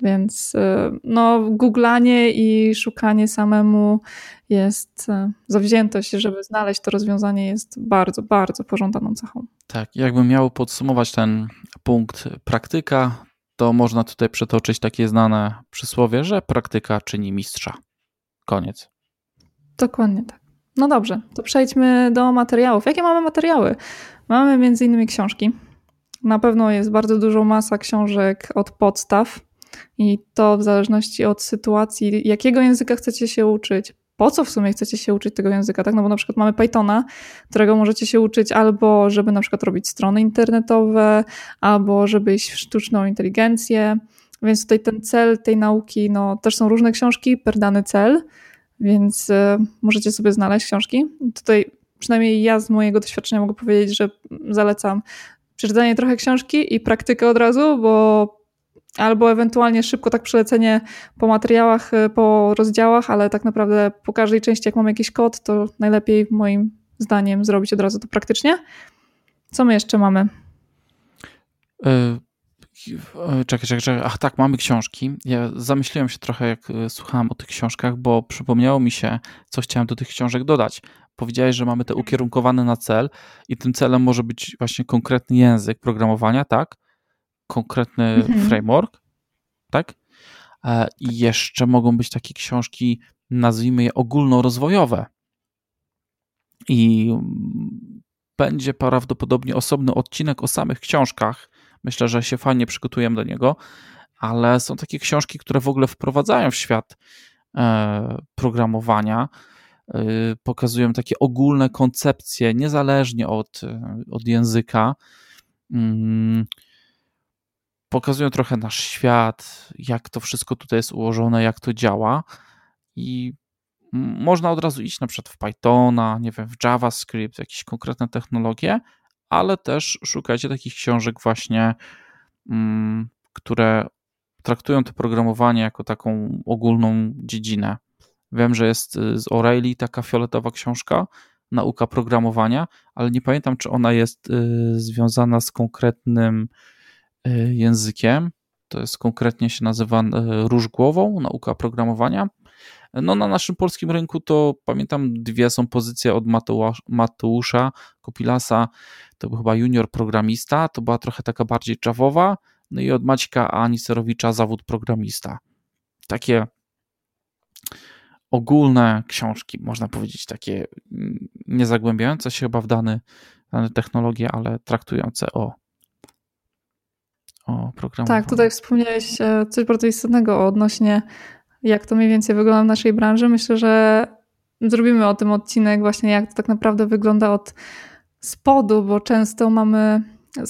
więc y, no, googlanie i szukanie samemu jest, y, zawziętość, żeby znaleźć to rozwiązanie jest bardzo, bardzo pożądaną cechą. Tak, jakbym miał podsumować ten punkt praktyka, to można tutaj przetoczyć takie znane przysłowie, że praktyka czyni mistrza. Koniec. Dokładnie tak. No dobrze, to przejdźmy do materiałów. Jakie mamy materiały? Mamy między innymi książki. Na pewno jest bardzo dużo masa książek od podstaw, i to w zależności od sytuacji, jakiego języka chcecie się uczyć, po co w sumie chcecie się uczyć tego języka, tak? No bo na przykład mamy Pythona, którego możecie się uczyć albo żeby na przykład robić strony internetowe, albo żeby iść w sztuczną inteligencję, więc tutaj ten cel tej nauki, no też są różne książki per dany cel, więc y, możecie sobie znaleźć książki. Tutaj przynajmniej ja z mojego doświadczenia mogę powiedzieć, że zalecam przeczytanie trochę książki i praktykę od razu, bo Albo ewentualnie szybko tak przelecenie po materiałach, y, po rozdziałach, ale tak naprawdę po każdej części, jak mamy jakiś kod, to najlepiej moim zdaniem zrobić od razu to praktycznie. Co my jeszcze mamy? Yy, czekaj, czekaj, czekaj. Ach tak, mamy książki. Ja zamyśliłem się trochę, jak słuchałem o tych książkach, bo przypomniało mi się, co chciałem do tych książek dodać. Powiedziałeś, że mamy te ukierunkowane na cel i tym celem może być właśnie konkretny język programowania, tak? Konkretny mhm. framework, tak? E, I jeszcze mogą być takie książki nazwijmy je ogólnorozwojowe. I będzie prawdopodobnie osobny odcinek o samych książkach. Myślę, że się fajnie przygotujemy do niego, ale są takie książki, które w ogóle wprowadzają w świat e, programowania, e, pokazują takie ogólne koncepcje, niezależnie od, od języka. Pokazują trochę nasz świat, jak to wszystko tutaj jest ułożone, jak to działa. I można od razu iść na przykład w Pythona, nie wiem, w JavaScript, jakieś konkretne technologie, ale też szukajcie takich książek właśnie, mm, które traktują to programowanie jako taką ogólną dziedzinę. Wiem, że jest y, z O'Reilly taka fioletowa książka, nauka programowania, ale nie pamiętam, czy ona jest y, związana z konkretnym językiem. To jest konkretnie się nazywa róż głową, nauka programowania. No na naszym polskim rynku to pamiętam dwie są pozycje od Mateusza Kopilasa, to był chyba junior programista, to była trochę taka bardziej czawowa, no i od Maćka Aniserowicza zawód programista. Takie ogólne książki, można powiedzieć, takie nie zagłębiające się chyba w dane, dane technologie, ale traktujące o, o programowaniu. Tak, tutaj wspomniałeś e, coś bardzo istotnego odnośnie jak to mniej więcej wygląda w naszej branży. Myślę, że zrobimy o tym odcinek właśnie, jak to tak naprawdę wygląda od spodu, bo często mamy,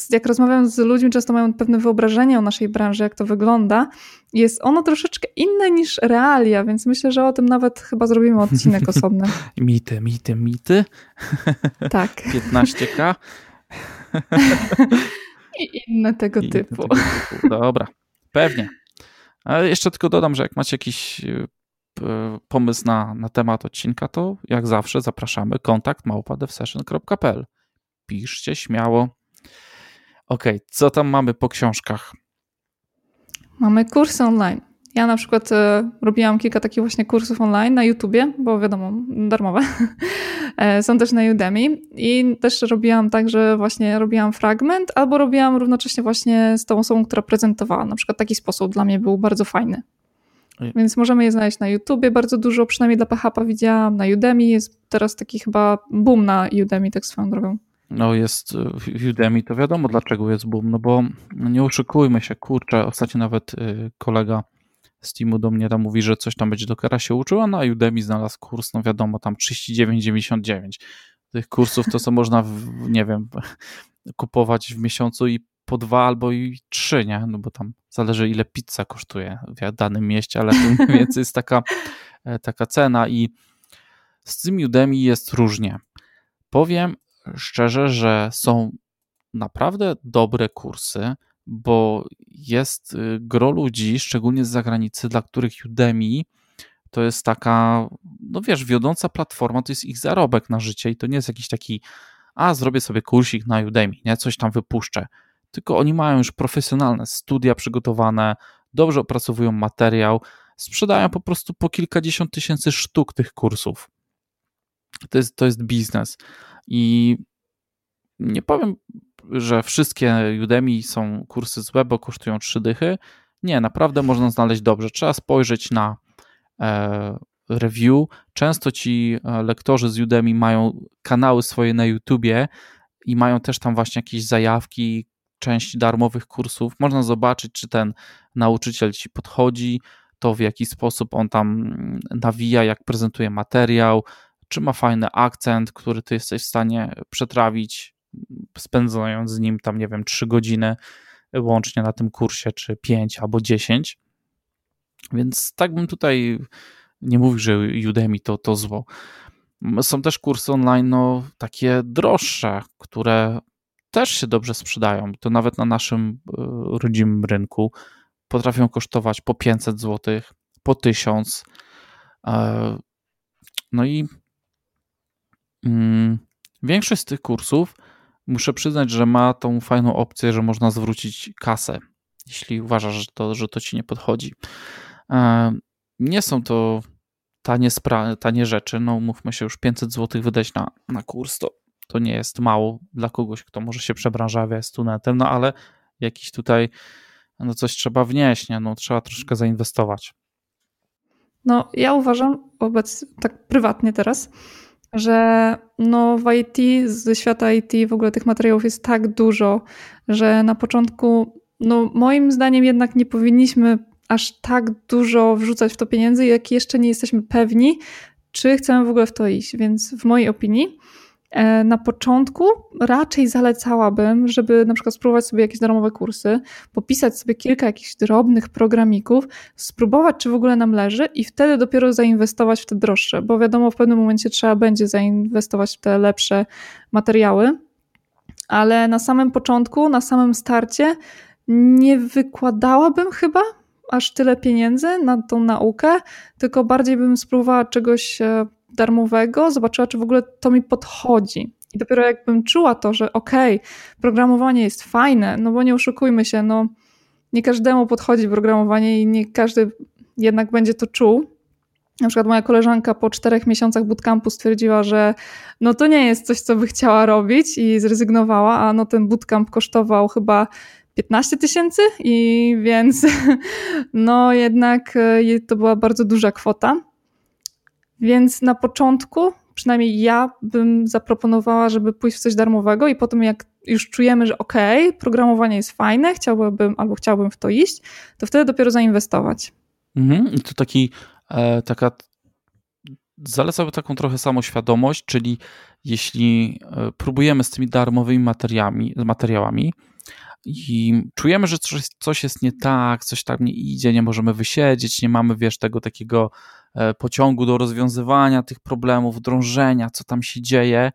jak rozmawiam z ludźmi, często mają pewne wyobrażenie o naszej branży, jak to wygląda. Jest ono troszeczkę inne niż realia, więc myślę, że o tym nawet chyba zrobimy odcinek osobny. mity, mity, mity. Tak. 15k. I inne tego inne typu. Tego typu. Dobra, pewnie. Ale jeszcze tylko dodam, że jak macie jakiś e, pomysł na, na temat odcinka, to jak zawsze zapraszamy kontakt małpadevsession.pl. Piszcie śmiało. Ok, co tam mamy po książkach? Mamy kursy online. Ja na przykład e, robiłam kilka takich właśnie kursów online na YouTubie, bo wiadomo, darmowe. E, są też na Udemy i też robiłam tak, że właśnie robiłam fragment albo robiłam równocześnie właśnie z tą osobą, która prezentowała. Na przykład taki sposób dla mnie był bardzo fajny. Więc możemy je znaleźć na YouTubie bardzo dużo, przynajmniej dla PHP widziałam, na Udemy jest teraz taki chyba boom na Udemy, tak swoją drogą. No jest e, Udemy, to wiadomo dlaczego jest boom, no bo nie oszukujmy się, kurczę, ostatnio nawet kolega Steamu do mnie tam mówi, że coś tam będzie Dockera się uczyła, no a Udemy znalazł kurs, no wiadomo, tam 39,99. Tych kursów to co można, w, nie wiem, kupować w miesiącu i po dwa albo i trzy, nie? No bo tam zależy ile pizza kosztuje w danym mieście, ale to mniej więcej jest taka, e, taka cena i z tym Udemy jest różnie. Powiem szczerze, że są naprawdę dobre kursy, bo jest y, gro ludzi, szczególnie z zagranicy, dla których Udemy to jest taka, no wiesz, wiodąca platforma, to jest ich zarobek na życie i to nie jest jakiś taki, a zrobię sobie kursik na Udemy, nie, coś tam wypuszczę. Tylko oni mają już profesjonalne studia przygotowane, dobrze opracowują materiał, sprzedają po prostu po kilkadziesiąt tysięcy sztuk tych kursów. To jest, to jest biznes. I nie powiem że wszystkie Udemy są kursy złe, bo kosztują trzy dychy. Nie, naprawdę można znaleźć dobrze. Trzeba spojrzeć na e, review. Często ci e, lektorzy z Udemy mają kanały swoje na YouTubie i mają też tam właśnie jakieś zajawki, część darmowych kursów. Można zobaczyć, czy ten nauczyciel ci podchodzi, to w jaki sposób on tam mm, nawija, jak prezentuje materiał, czy ma fajny akcent, który ty jesteś w stanie przetrawić, spędzając z nim tam, nie wiem, 3 godziny łącznie na tym kursie, czy 5 albo 10. Więc tak bym tutaj nie mówił, że Udemy to, to zło. Są też kursy online, no takie droższe, które też się dobrze sprzedają. To nawet na naszym e, rodzimym rynku potrafią kosztować po 500 zł, po 1000. E, no i mm, większość z tych kursów muszę przyznać, że ma tą fajną opcję, że można zwrócić kasę, jeśli uważasz, że to, że to ci nie podchodzi. Nie są to tanie, spra- tanie rzeczy. No, mówmy się, już 500 zł wydać na, na kurs to, to nie jest mało dla kogoś, kto może się przebranżawia z tunetem, no ale jakiś tutaj no coś trzeba wnieść, nie? No, trzeba troszkę zainwestować. No, ja uważam, wobec, tak prywatnie teraz, że no w IT, ze świata IT w ogóle tych materiałów jest tak dużo, że na początku, no moim zdaniem jednak nie powinniśmy aż tak dużo wrzucać w to pieniędzy, jak jeszcze nie jesteśmy pewni, czy chcemy w ogóle w to iść. Więc w mojej opinii na początku raczej zalecałabym, żeby na przykład spróbować sobie jakieś darmowe kursy, popisać sobie kilka jakichś drobnych programików, spróbować, czy w ogóle nam leży i wtedy dopiero zainwestować w te droższe, bo wiadomo, w pewnym momencie trzeba będzie zainwestować w te lepsze materiały, ale na samym początku, na samym starcie nie wykładałabym chyba aż tyle pieniędzy na tą naukę, tylko bardziej bym spróbowała czegoś e, darmowego, zobaczyła, czy w ogóle to mi podchodzi. I dopiero jakbym czuła to, że okej, okay, programowanie jest fajne, no bo nie oszukujmy się, no nie każdemu podchodzi programowanie i nie każdy jednak będzie to czuł. Na przykład moja koleżanka po czterech miesiącach bootcampu stwierdziła, że no to nie jest coś, co by chciała robić i zrezygnowała, a no ten bootcamp kosztował chyba 15 tysięcy i więc no jednak e, to była bardzo duża kwota. Więc na początku, przynajmniej ja bym zaproponowała, żeby pójść w coś darmowego i potem jak już czujemy, że okej, okay, programowanie jest fajne, chciałbym albo chciałbym w to iść, to wtedy dopiero zainwestować. Mhm. I to taki, e, taka zalecałbym taką trochę samoświadomość, czyli jeśli e, próbujemy z tymi darmowymi materiałami, materiałami i czujemy, że coś, coś jest nie tak, coś tak nie idzie, nie możemy wysiedzieć, nie mamy, wiesz, tego takiego pociągu do rozwiązywania tych problemów, drążenia, co tam się dzieje,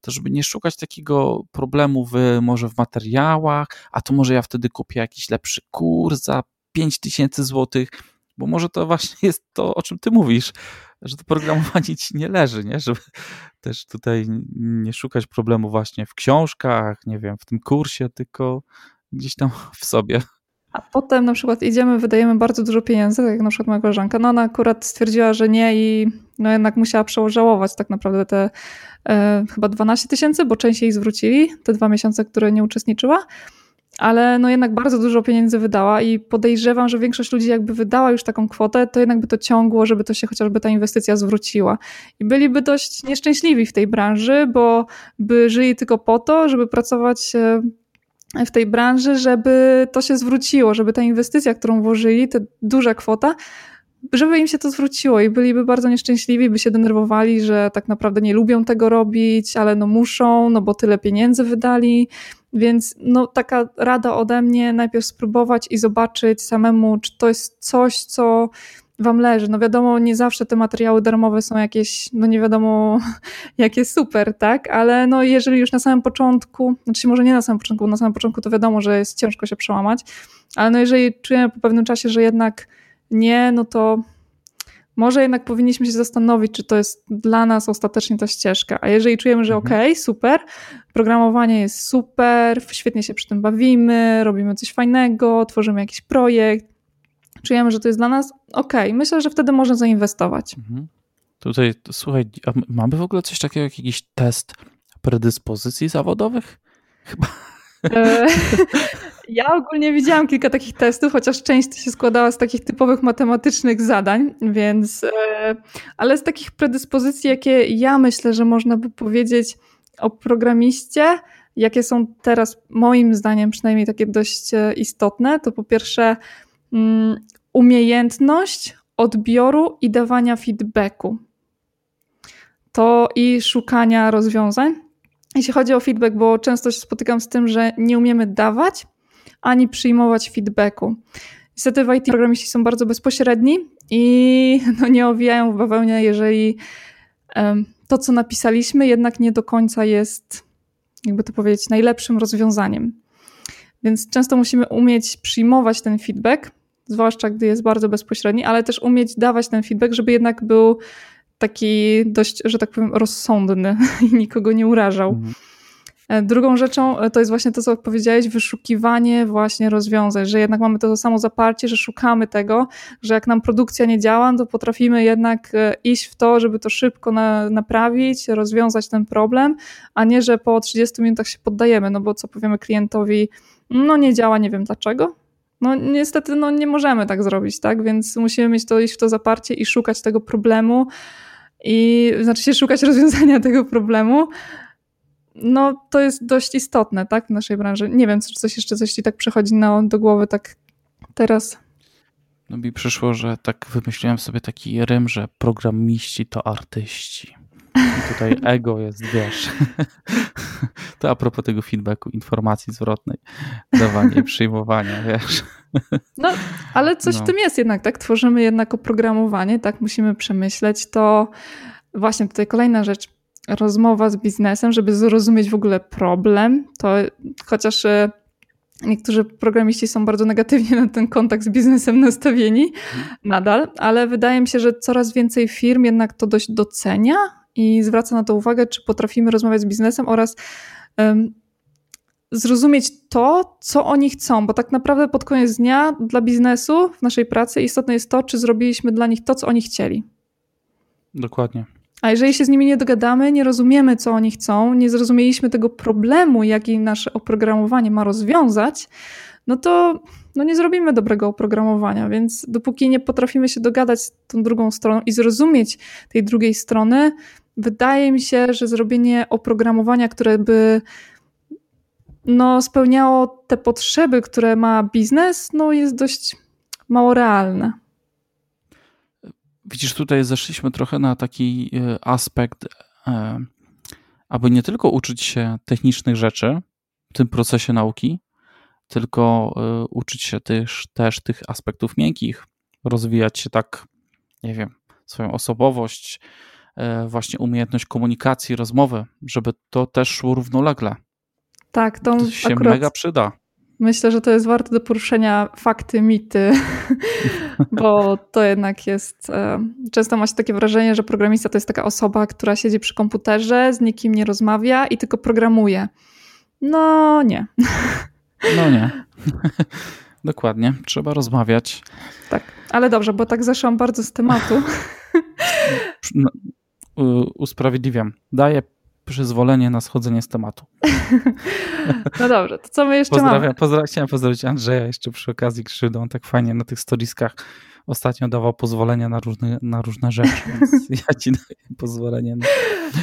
to żeby nie szukać takiego problemu w, może w materiałach, a to może ja wtedy kupię jakiś lepszy kurs za 5000 zł, bo może to właśnie jest to, o czym ty mówisz, że to programowanie ci nie leży, nie? żeby też tutaj nie szukać problemu właśnie w książkach, nie wiem, w tym kursie, tylko gdzieś tam w sobie. A potem na przykład idziemy, wydajemy bardzo dużo pieniędzy, tak jak na przykład moja koleżanka. No ona akurat stwierdziła, że nie i no jednak musiała przełożałować tak naprawdę te e, chyba 12 tysięcy, bo część jej zwrócili, te dwa miesiące, które nie uczestniczyła. Ale no jednak bardzo dużo pieniędzy wydała i podejrzewam, że większość ludzi jakby wydała już taką kwotę, to jednak by to ciągło, żeby to się chociażby ta inwestycja zwróciła. I byliby dość nieszczęśliwi w tej branży, bo by żyli tylko po to, żeby pracować e, w tej branży, żeby to się zwróciło, żeby ta inwestycja, którą włożyli, ta duża kwota, żeby im się to zwróciło i byliby bardzo nieszczęśliwi, by się denerwowali, że tak naprawdę nie lubią tego robić, ale no muszą, no bo tyle pieniędzy wydali. Więc no taka rada ode mnie, najpierw spróbować i zobaczyć samemu, czy to jest coś, co wam leży. No wiadomo, nie zawsze te materiały darmowe są jakieś, no nie wiadomo jakie super, tak? Ale no jeżeli już na samym początku, znaczy może nie na samym początku, bo na samym początku to wiadomo, że jest ciężko się przełamać, ale no jeżeli czujemy po pewnym czasie, że jednak nie, no to może jednak powinniśmy się zastanowić, czy to jest dla nas ostatecznie ta ścieżka. A jeżeli czujemy, że mhm. okej, okay, super, programowanie jest super, świetnie się przy tym bawimy, robimy coś fajnego, tworzymy jakiś projekt, czujemy, że to jest dla nas, okej, okay, myślę, że wtedy można zainwestować. Mhm. Tutaj, słuchaj, mamy w ogóle coś takiego jak jakiś test predyspozycji zawodowych? Chyba. E, ja ogólnie widziałam kilka takich testów, chociaż część się składała z takich typowych matematycznych zadań, więc, e, ale z takich predyspozycji, jakie ja myślę, że można by powiedzieć o programiście, jakie są teraz moim zdaniem przynajmniej takie dość e, istotne, to po pierwsze umiejętność odbioru i dawania feedbacku. To i szukania rozwiązań. Jeśli chodzi o feedback, bo często się spotykam z tym, że nie umiemy dawać ani przyjmować feedbacku. Niestety w IT programiści są bardzo bezpośredni i no, nie owijają w bawełnie, jeżeli to, co napisaliśmy, jednak nie do końca jest, jakby to powiedzieć, najlepszym rozwiązaniem. Więc często musimy umieć przyjmować ten feedback, zwłaszcza gdy jest bardzo bezpośredni, ale też umieć dawać ten feedback, żeby jednak był taki dość, że tak powiem, rozsądny i nikogo nie urażał. Mhm. E, drugą rzeczą e, to jest właśnie to, co powiedziałeś, wyszukiwanie właśnie rozwiązań, że jednak mamy to samo zaparcie, że szukamy tego, że jak nam produkcja nie działa, to potrafimy jednak e, iść w to, żeby to szybko na, naprawić, rozwiązać ten problem, a nie, że po 30 minutach się poddajemy, no bo co powiemy klientowi, no nie działa, nie wiem dlaczego, No niestety no, nie możemy tak zrobić, tak? Więc musimy mieć to, iść w to zaparcie i szukać tego problemu i znaczy się szukać rozwiązania tego problemu. No to jest dość istotne, tak? W naszej branży. Nie wiem, czy coś jeszcze coś ci tak przychodzi na, do głowy tak teraz. No mi przyszło, że tak wymyśliłem sobie taki rym, że programiści to artyści. I tutaj ego jest, wiesz. To a propos tego feedbacku, informacji zwrotnej, dawania i przyjmowania, wiesz. No, ale coś no. w tym jest jednak, tak? Tworzymy jednak oprogramowanie, tak? Musimy przemyśleć to. Właśnie tutaj kolejna rzecz. Rozmowa z biznesem, żeby zrozumieć w ogóle problem. To chociaż e, Niektórzy programiści są bardzo negatywnie na ten kontakt z biznesem nastawieni mhm. nadal, ale wydaje mi się, że coraz więcej firm jednak to dość docenia i zwraca na to uwagę, czy potrafimy rozmawiać z biznesem oraz um, zrozumieć to, co oni chcą, bo tak naprawdę pod koniec dnia dla biznesu w naszej pracy istotne jest to, czy zrobiliśmy dla nich to, co oni chcieli. Dokładnie. A jeżeli się z nimi nie dogadamy, nie rozumiemy, co oni chcą, nie zrozumieliśmy tego problemu, jaki nasze oprogramowanie ma rozwiązać, no to no nie zrobimy dobrego oprogramowania. Więc dopóki nie potrafimy się dogadać z tą drugą stroną i zrozumieć tej drugiej strony, wydaje mi się, że zrobienie oprogramowania, które by no, spełniało te potrzeby, które ma biznes, no, jest dość mało realne. Widzisz, tutaj zeszliśmy trochę na taki e, aspekt, e, aby nie tylko uczyć się technicznych rzeczy w tym procesie nauki, tylko e, uczyć się też, też tych aspektów miękkich, rozwijać się tak, nie wiem, swoją osobowość, właśnie umiejętność komunikacji, rozmowy, żeby to też szło równolegle. Tak, to, to się mega przyda. Myślę, że to jest warte do poruszenia fakty, mity, bo to jednak jest. E, często ma się takie wrażenie, że programista to jest taka osoba, która siedzi przy komputerze, z nikim nie rozmawia i tylko programuje. No nie. No nie. Dokładnie, trzeba rozmawiać. Tak, ale dobrze, bo tak zeszłam bardzo z tematu. No, usprawiedliwiam. Daję przyzwolenie na schodzenie z tematu. No dobrze, to co my jeszcze Pozdrawiam, mamy? Pozdrawiam, chciałem pozdrowić Andrzeja jeszcze przy okazji krzywdą, on tak fajnie na tych storiskach ostatnio dawał pozwolenia na różne, na różne rzeczy, więc ja ci daję pozwolenie. Na...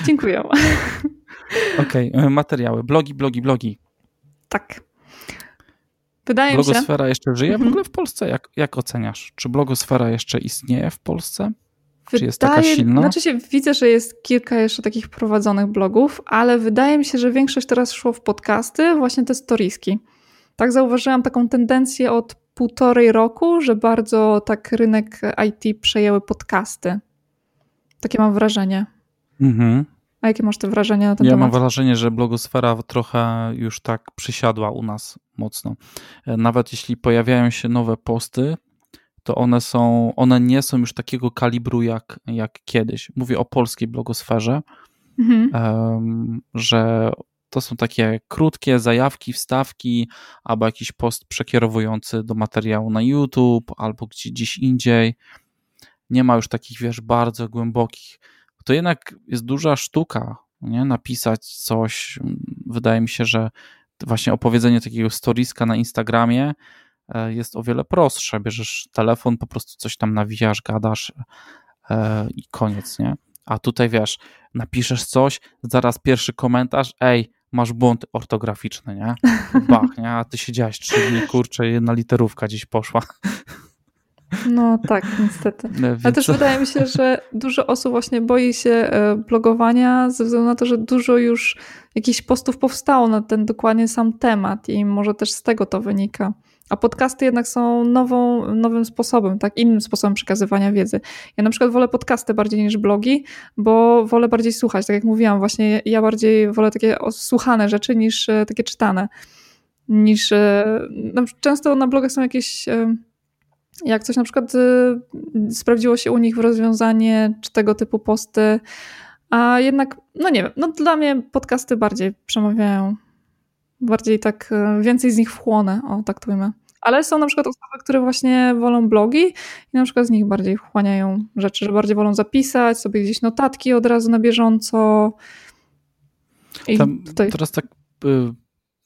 Dziękuję. Okej, okay, materiały, blogi, blogi, blogi. Tak. Wydaje Blogosfera mi się... Jeszcze żyje w mhm. ogóle w Polsce? Jak, jak oceniasz? Czy blogosfera jeszcze istnieje w Polsce? Wydaje, Czy jest taka silna? Znaczy się, widzę, że jest kilka jeszcze takich prowadzonych blogów, ale wydaje mi się, że większość teraz szło w podcasty, właśnie te storiski. Tak zauważyłam taką tendencję od półtorej roku, że bardzo tak rynek IT przejęły podcasty. Takie mam wrażenie. Mhm. A jakie masz te wrażenia na ten ja temat? Ja mam wrażenie, że blogosfera trochę już tak przysiadła u nas mocno. E, nawet jeśli pojawiają się nowe posty, to one są, one nie są już takiego kalibru jak, jak kiedyś. Mówię o polskiej blogosferze, mhm. um, że to są takie krótkie zajawki, wstawki, albo jakiś post przekierowujący do materiału na YouTube, albo gdzie, gdzieś indziej. Nie ma już takich, wiesz, bardzo głębokich. To jednak jest duża sztuka, nie? Napisać coś. Wydaje mi się, że właśnie opowiedzenie takiego storiska na Instagramie jest o wiele prostsze. Bierzesz telefon, po prostu coś tam nawijasz, gadasz e, i koniec, nie? A tutaj wiesz, napiszesz coś, zaraz pierwszy komentarz, ej, masz błąd ortograficzny, nie? Bach, nie? A ty siedziałeś trzy dni, kurczę, jedna literówka gdzieś poszła. No tak, niestety. No, Ale też wydaje mi się, że dużo osób właśnie boi się e, blogowania ze względu na to, że dużo już jakichś postów powstało na ten dokładnie sam temat i może też z tego to wynika. A podcasty jednak są nową, nowym sposobem, tak, innym sposobem przekazywania wiedzy. Ja na przykład wolę podcasty bardziej niż blogi, bo wolę bardziej słuchać. Tak jak mówiłam, właśnie ja bardziej wolę takie słuchane rzeczy niż e, takie czytane. Niż no, często na blogach są jakieś e, jak coś na przykład sprawdziło się u nich w rozwiązanie, czy tego typu posty, a jednak, no nie wiem, no dla mnie podcasty bardziej przemawiają bardziej tak, e, więcej z nich wchłonę, o tak to ujmę. Ale są na przykład osoby, które właśnie wolą blogi i na przykład z nich bardziej wchłaniają rzeczy, że bardziej wolą zapisać sobie gdzieś notatki od razu na bieżąco. Tam, tutaj... Teraz tak y,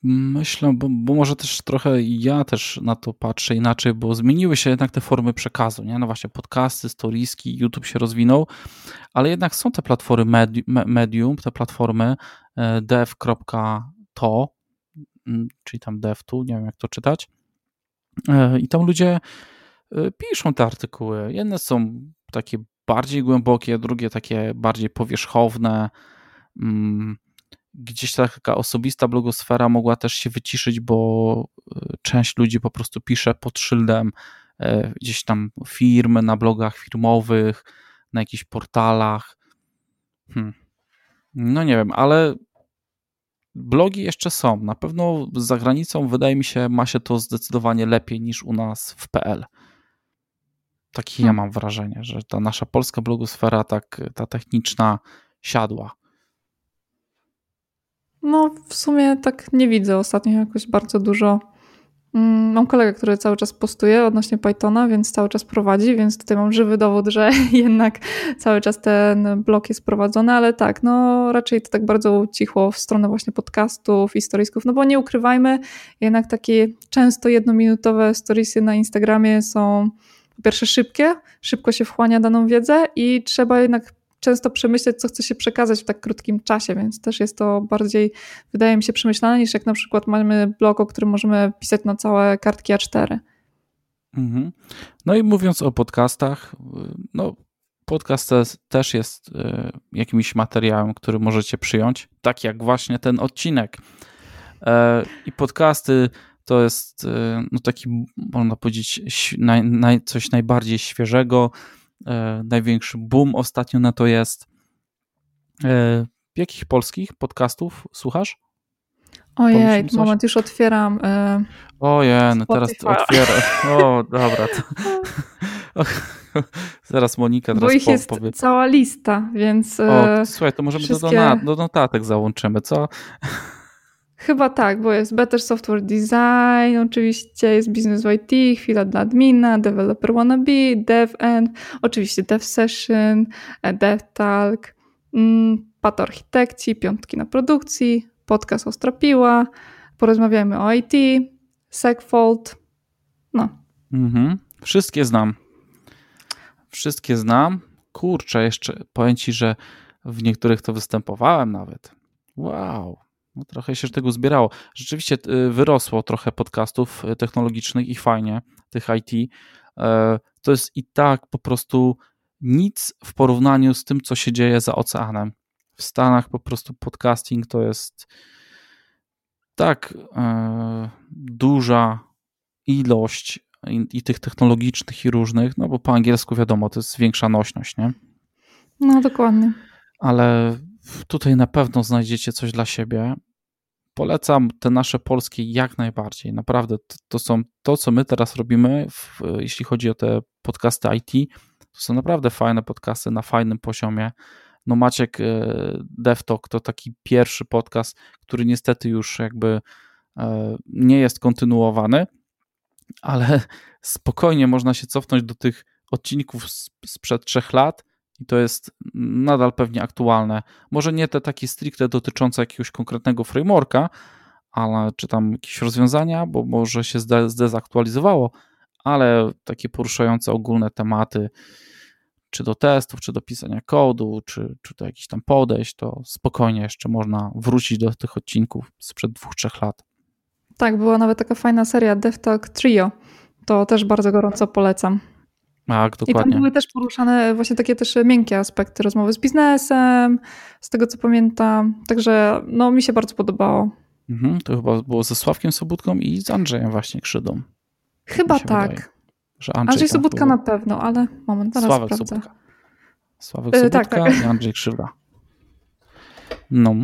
Myślę, bo, bo, może też trochę ja też na to patrzę inaczej, bo zmieniły się jednak te formy przekazu, nie? No właśnie podcasty, storieski, YouTube się rozwinął, ale jednak są te platformy medium, te platformy e, dev.to, czyli tam dev.tu, nie wiem jak to czytać, e, i tam ludzie e, piszą te artykuły. Jedne są takie bardziej głębokie, drugie takie bardziej powierzchowne, mm, gdzieś taka osobista blogosfera mogła też się wyciszyć, bo e, część ludzi po prostu pisze pod szyldem gdzieś tam firmy na blogach firmowych, na jakichś portalach. Hmm. No nie wiem, ale blogi jeszcze są. Na pewno za granicą wydaje mi się ma się to zdecydowanie lepiej niż u nas w PL. Takie hmm. ja mam wrażenie, że ta nasza polska blogosfera, tak, ta techniczna siadła. No, w sumie tak nie widzę ostatnio jakoś bardzo dużo. Mm, mam kolegę, który cały czas postuje odnośnie Pythona, więc cały czas prowadzi, więc tutaj mam żywy dowód, że jednak cały czas ten blok jest prowadzony, ale tak, no raczej to tak bardzo cichło w stronę właśnie podcastów i storiesków, no bo nie ukrywajmy, jednak takie często jednominutowe storiesy na Instagramie są po pierwsze szybkie, szybko się wchłania daną wiedzę i trzeba jednak często przemyśleć, co chce się przekazać w tak krótkim czasie, więc też jest to bardziej, wydaje mi się, przemyślane niż jak na przykład mamy blog, o którym możemy pisać na całe kartki A4. Mhm. No i mówiąc o podcastach, no podcast też jest e, jakimś materiałem, który możecie przyjąć, tak jak właśnie ten odcinek. E, I podcasty to jest e, no taki, można powiedzieć, coś najbardziej świeżego, największy boom ostatnio na to jest. E, jakich polskich podcastów słuchasz? Ojej, moment, już otwieram. E, Ojej, no teraz otwieram. O, dobra. To... Zaraz Monika teraz Bo ich jest powie. cała lista, więc. O, słuchaj, to możemy wszystkie... do, do notatek załączymy, co? Chyba tak, bo jest Better Software Design, oczywiście jest Business IT, chwila dla admina, Developer Wannabe, DevEnd, oczywiście Dev Session, e, Dev Talk, mm, Pat Architekci, Piątki na produkcji, podcast Ostropiła, porozmawiamy o IT, Segfold, no. Mhm. Wszystkie znam. Wszystkie znam. Kurczę, jeszcze powiem Ci, że w niektórych to występowałem nawet. Wow. No, trochę się tego zbierało. Rzeczywiście y, wyrosło trochę podcastów y, technologicznych i fajnie, tych IT. E, to jest i tak po prostu nic w porównaniu z tym, co się dzieje za oceanem. W Stanach po prostu podcasting to jest tak e, duża ilość i, i, tych technologicznych i różnych, no bo po angielsku wiadomo, to jest większa nośność, nie? No dokładnie. Ale tutaj na pewno znajdziecie coś dla siebie. Polecam te nasze polskie jak najbardziej. Naprawdę, to, to są to, co my teraz robimy, w, jeśli chodzi o te podcasty IT. To są naprawdę fajne podcasty na fajnym poziomie. No Maciek e, DevTalk to taki pierwszy podcast, który niestety już jakby e, nie jest kontynuowany, ale spokojnie można się cofnąć do tych odcinków sprzed trzech lat i to jest nadal pewnie aktualne. Może nie te takie stricte dotyczące jakiegoś konkretnego frameworka, ale czy tam jakieś rozwiązania, bo może się zdezaktualizowało, ale takie poruszające ogólne tematy, czy do testów, czy do pisania kodu, czy, czy do jakichś tam podejść, to spokojnie jeszcze można wrócić do tych odcinków sprzed dwóch, trzech lat. Tak, była nawet taka fajna seria DevTalk Trio. To też bardzo gorąco polecam. Tak, dokładnie. I tam były też poruszane właśnie takie też miękkie aspekty rozmowy z biznesem, z tego co pamiętam. Także no, mi się bardzo podobało. Mhm, to chyba było ze Sławkiem Sobudką i z Andrzejem właśnie Krzydą. Chyba tak. Wydaje, że Andrzej, Andrzej Sobudka na pewno, ale moment, zaraz Sławek sprawdzę. Sobudka. Sławek Sobudka tak, tak. i Andrzej Krzywa. No.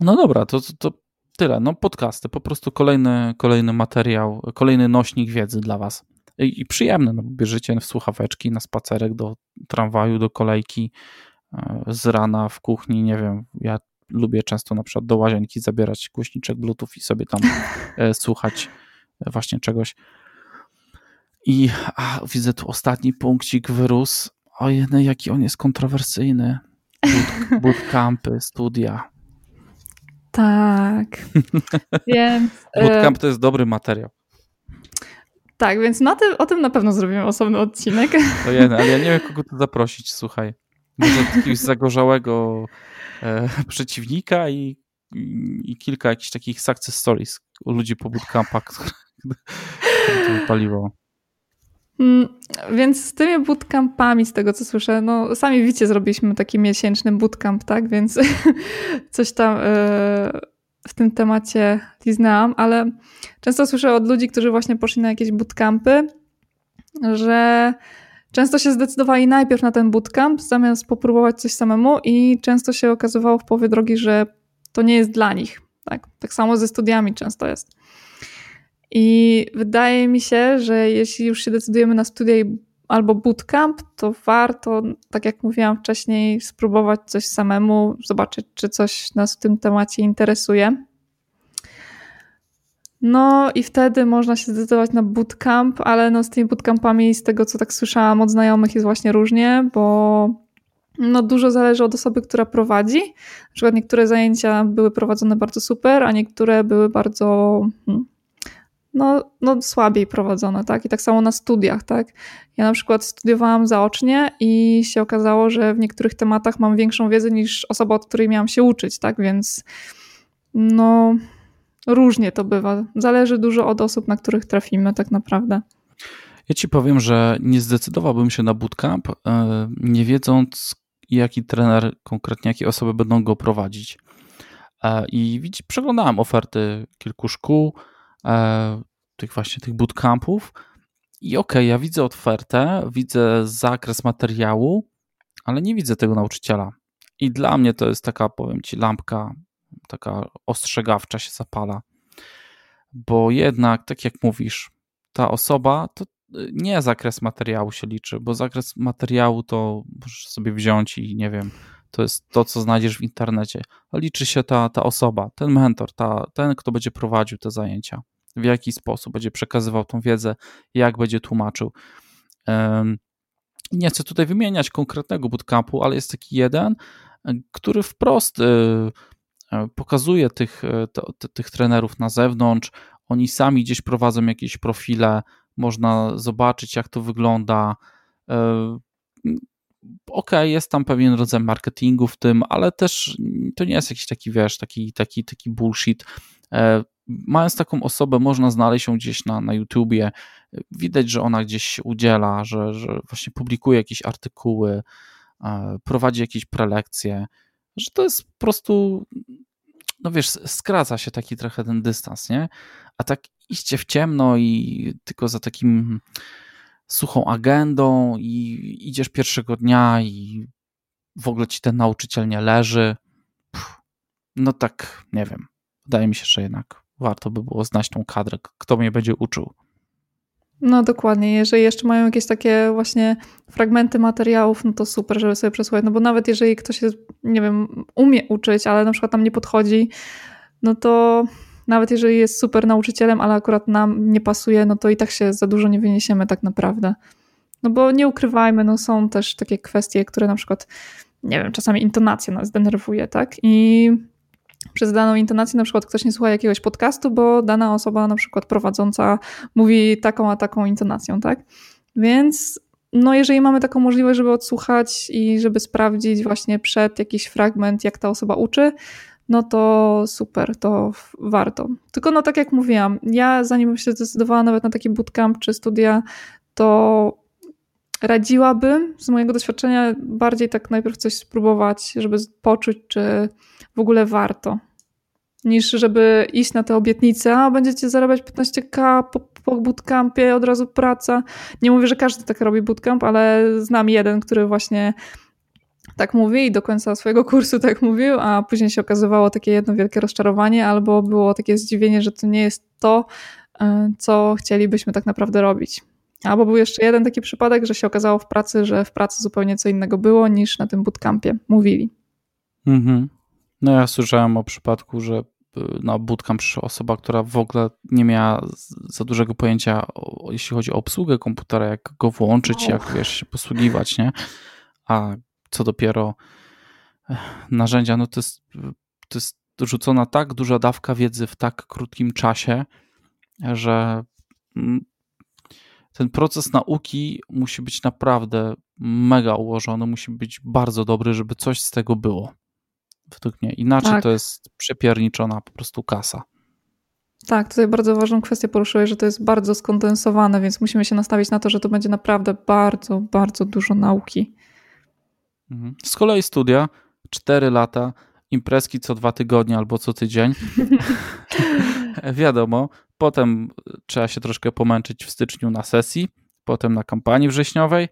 No dobra, to, to, to tyle. No podcasty, po prostu kolejny, kolejny materiał, kolejny nośnik wiedzy dla was i przyjemne, no bo bierzecie w słuchaweczki na spacerek do tramwaju, do kolejki e, z rana w kuchni, nie wiem, ja lubię często na przykład do łazienki zabierać głośniczek bluetooth i sobie tam e, słuchać właśnie czegoś. I a, widzę tu ostatni punkcik wyrósł. Ojej, jaki on jest kontrowersyjny. Boot, bootcampy, studia. Tak. Więc, Bootcamp to jest dobry materiał. Tak, więc na tym, o tym na pewno zrobimy osobny odcinek. Ojej, ale ja nie wiem, kogo tu zaprosić, słuchaj. Może jakiegoś zagorzałego e, przeciwnika i, i, i, kilka jakichś takich success stories u ludzi po bootcampach, które to wypaliło. Mm, więc z tymi bootcampami, z tego co słyszę, no sami widzicie, zrobiliśmy taki miesięczny bootcamp, tak? Więc coś tam e, w tym temacie liznęłam, ale często słyszę od ludzi, którzy właśnie poszli na jakieś bootcampy, że często się zdecydowali najpierw na ten bootcamp, zamiast popróbować coś samemu i często się okazywało w połowie drogi, że to nie jest dla nich. Tak, tak samo ze studiami często jest. I wydaje mi się, że jeśli już się decydujemy na studia albo bootcamp, to warto, tak jak mówiłam wcześniej, spróbować coś samemu, zobaczyć, czy coś nas w tym temacie interesuje. No i wtedy można się zdecydować na bootcamp, ale no z tymi bootcampami, z tego co tak słyszałam od znajomych, jest właśnie różnie, bo no dużo zależy od osoby, która prowadzi. Na przykład niektóre zajęcia były prowadzone bardzo super, a niektóre były bardzo hmm, no, no słabiej prowadzone, tak? I tak samo na studiach, tak? Ja na przykład studiowałam zaocznie i się okazało, że w niektórych tematach mam większą wiedzę niż osoba, od której miałam się uczyć, tak? Więc no różnie to bywa. Zależy dużo od osób, na których trafimy tak naprawdę. Ja ci powiem, że nie zdecydowałbym się na bootcamp, e, nie wiedząc, jaki trener, konkretnie jakie osoby będą go prowadzić. E, I przeglądałem oferty kilku szkół, tych właśnie tych bootcampów i okej, okay, ja widzę ofertę, widzę zakres materiału, ale nie widzę tego nauczyciela. I dla mnie to jest taka, powiem ci, lampka taka ostrzegawcza się zapala. Bo jednak, tak jak mówisz, ta osoba to y, nie zakres materiału się liczy, bo zakres materiału to możesz sobie wziąć i nie wiem, to jest to, co znajdziesz w internecie. Liczy się ta, ta osoba, ten mentor, ta, ten, kto będzie prowadził te zajęcia, w jaki sposób będzie przekazywał tą wiedzę, jak będzie tłumaczył. Nie chcę tutaj wymieniać konkretnego bootcampu, ale jest taki jeden, który wprost y, y, pokazuje tych, y, tych trenerów na zewnątrz. Oni sami gdzieś prowadzą jakieś profile, można zobaczyć, jak to wygląda ok, jest tam pewien rodzaj marketingu w tym, ale też to nie jest jakiś taki, wiesz, taki, taki, taki bullshit. E, mając taką osobę, można znaleźć ją gdzieś na, na YouTubie. Widać, że ona gdzieś udziela, że, że właśnie publikuje jakieś artykuły, e, prowadzi jakieś prelekcje, że to jest po prostu, no wiesz, skraca się taki trochę ten dystans, nie? A tak iście w ciemno i tylko za takim suchą agendą i idziesz pierwszego dnia i w ogóle ci ten nauczyciel nie leży. no tak, nie wiem. Wydaje mi się, że jednak warto by było znać tą kadrę, kto mnie będzie uczył. No dokładnie. Jeżeli jeszcze mają jakieś takie właśnie fragmenty materiałów, no to super, żeby sobie przesłuchać. No bo nawet jeżeli ktoś jest, nie wiem, umie uczyć, ale na przykład tam nie podchodzi, no to nawet jeżeli jest super nauczycielem, ale akurat nam nie pasuje, no to i tak się za dużo nie wyniesiemy tak naprawdę. No bo nie ukrywajmy, no są też takie kwestie, które na przykład, nie wiem, czasami intonacja nas denerwuje, tak? I przez daną intonację na przykład ktoś nie słucha jakiegoś podcastu, bo dana osoba na przykład prowadząca mówi taką a taką intonacją, tak? Więc no jeżeli mamy taką możliwość, żeby odsłuchać i żeby sprawdzić właśnie przed jakiś fragment, jak ta osoba uczy, no to super, to warto. Tylko no tak jak mówiłam, ja zanim się zdecydowała nawet na taki bootcamp czy studia, to radziłabym z mojego doświadczenia bardziej tak najpierw coś spróbować, żeby poczuć, czy w ogóle warto, niż żeby iść na te obietnice, a będziecie zarabiać 15k po, po bootcampie, od razu praca. Nie mówię, że każdy tak robi bootcamp, ale znam jeden, który właśnie tak mówi i do końca swojego kursu tak mówił, a później się okazywało takie jedno wielkie rozczarowanie albo było takie zdziwienie, że to nie jest to, e, co chcielibyśmy tak naprawdę robić. Albo był jeszcze jeden taki przypadek, że się okazało w pracy, że w pracy zupełnie co innego było niż na tym bootcampie mówili. Mhm. No ja słyszałem o przypadku, że e, na bootcamp przyszła osoba, która w ogóle nie miała za dużego pojęcia, jeśli chodzi o obsługę komputera, jak go włączyć, jak wiesz, się posługiwać, nie? A co dopiero narzędzia, no to jest, to jest rzucona tak duża dawka wiedzy w tak krótkim czasie, że mm, ten proces nauki musi być naprawdę mega ułożony, musi być bardzo dobry, żeby coś z tego było. Według mnie. Inaczej tak. to jest przepierniczona po prostu kasa. Tak, tutaj bardzo ważną kwestię poruszyłeś, że to jest bardzo skondensowane, więc musimy się nastawić na to, że to będzie naprawdę bardzo, bardzo dużo nauki. Mhm. Z kolei studia, 4 lata, imprezki co dwa tygodnie albo co tydzień. Wiadomo, potem trzeba się troszkę pomęczyć w styczniu na sesji, potem na kampanii wrześniowej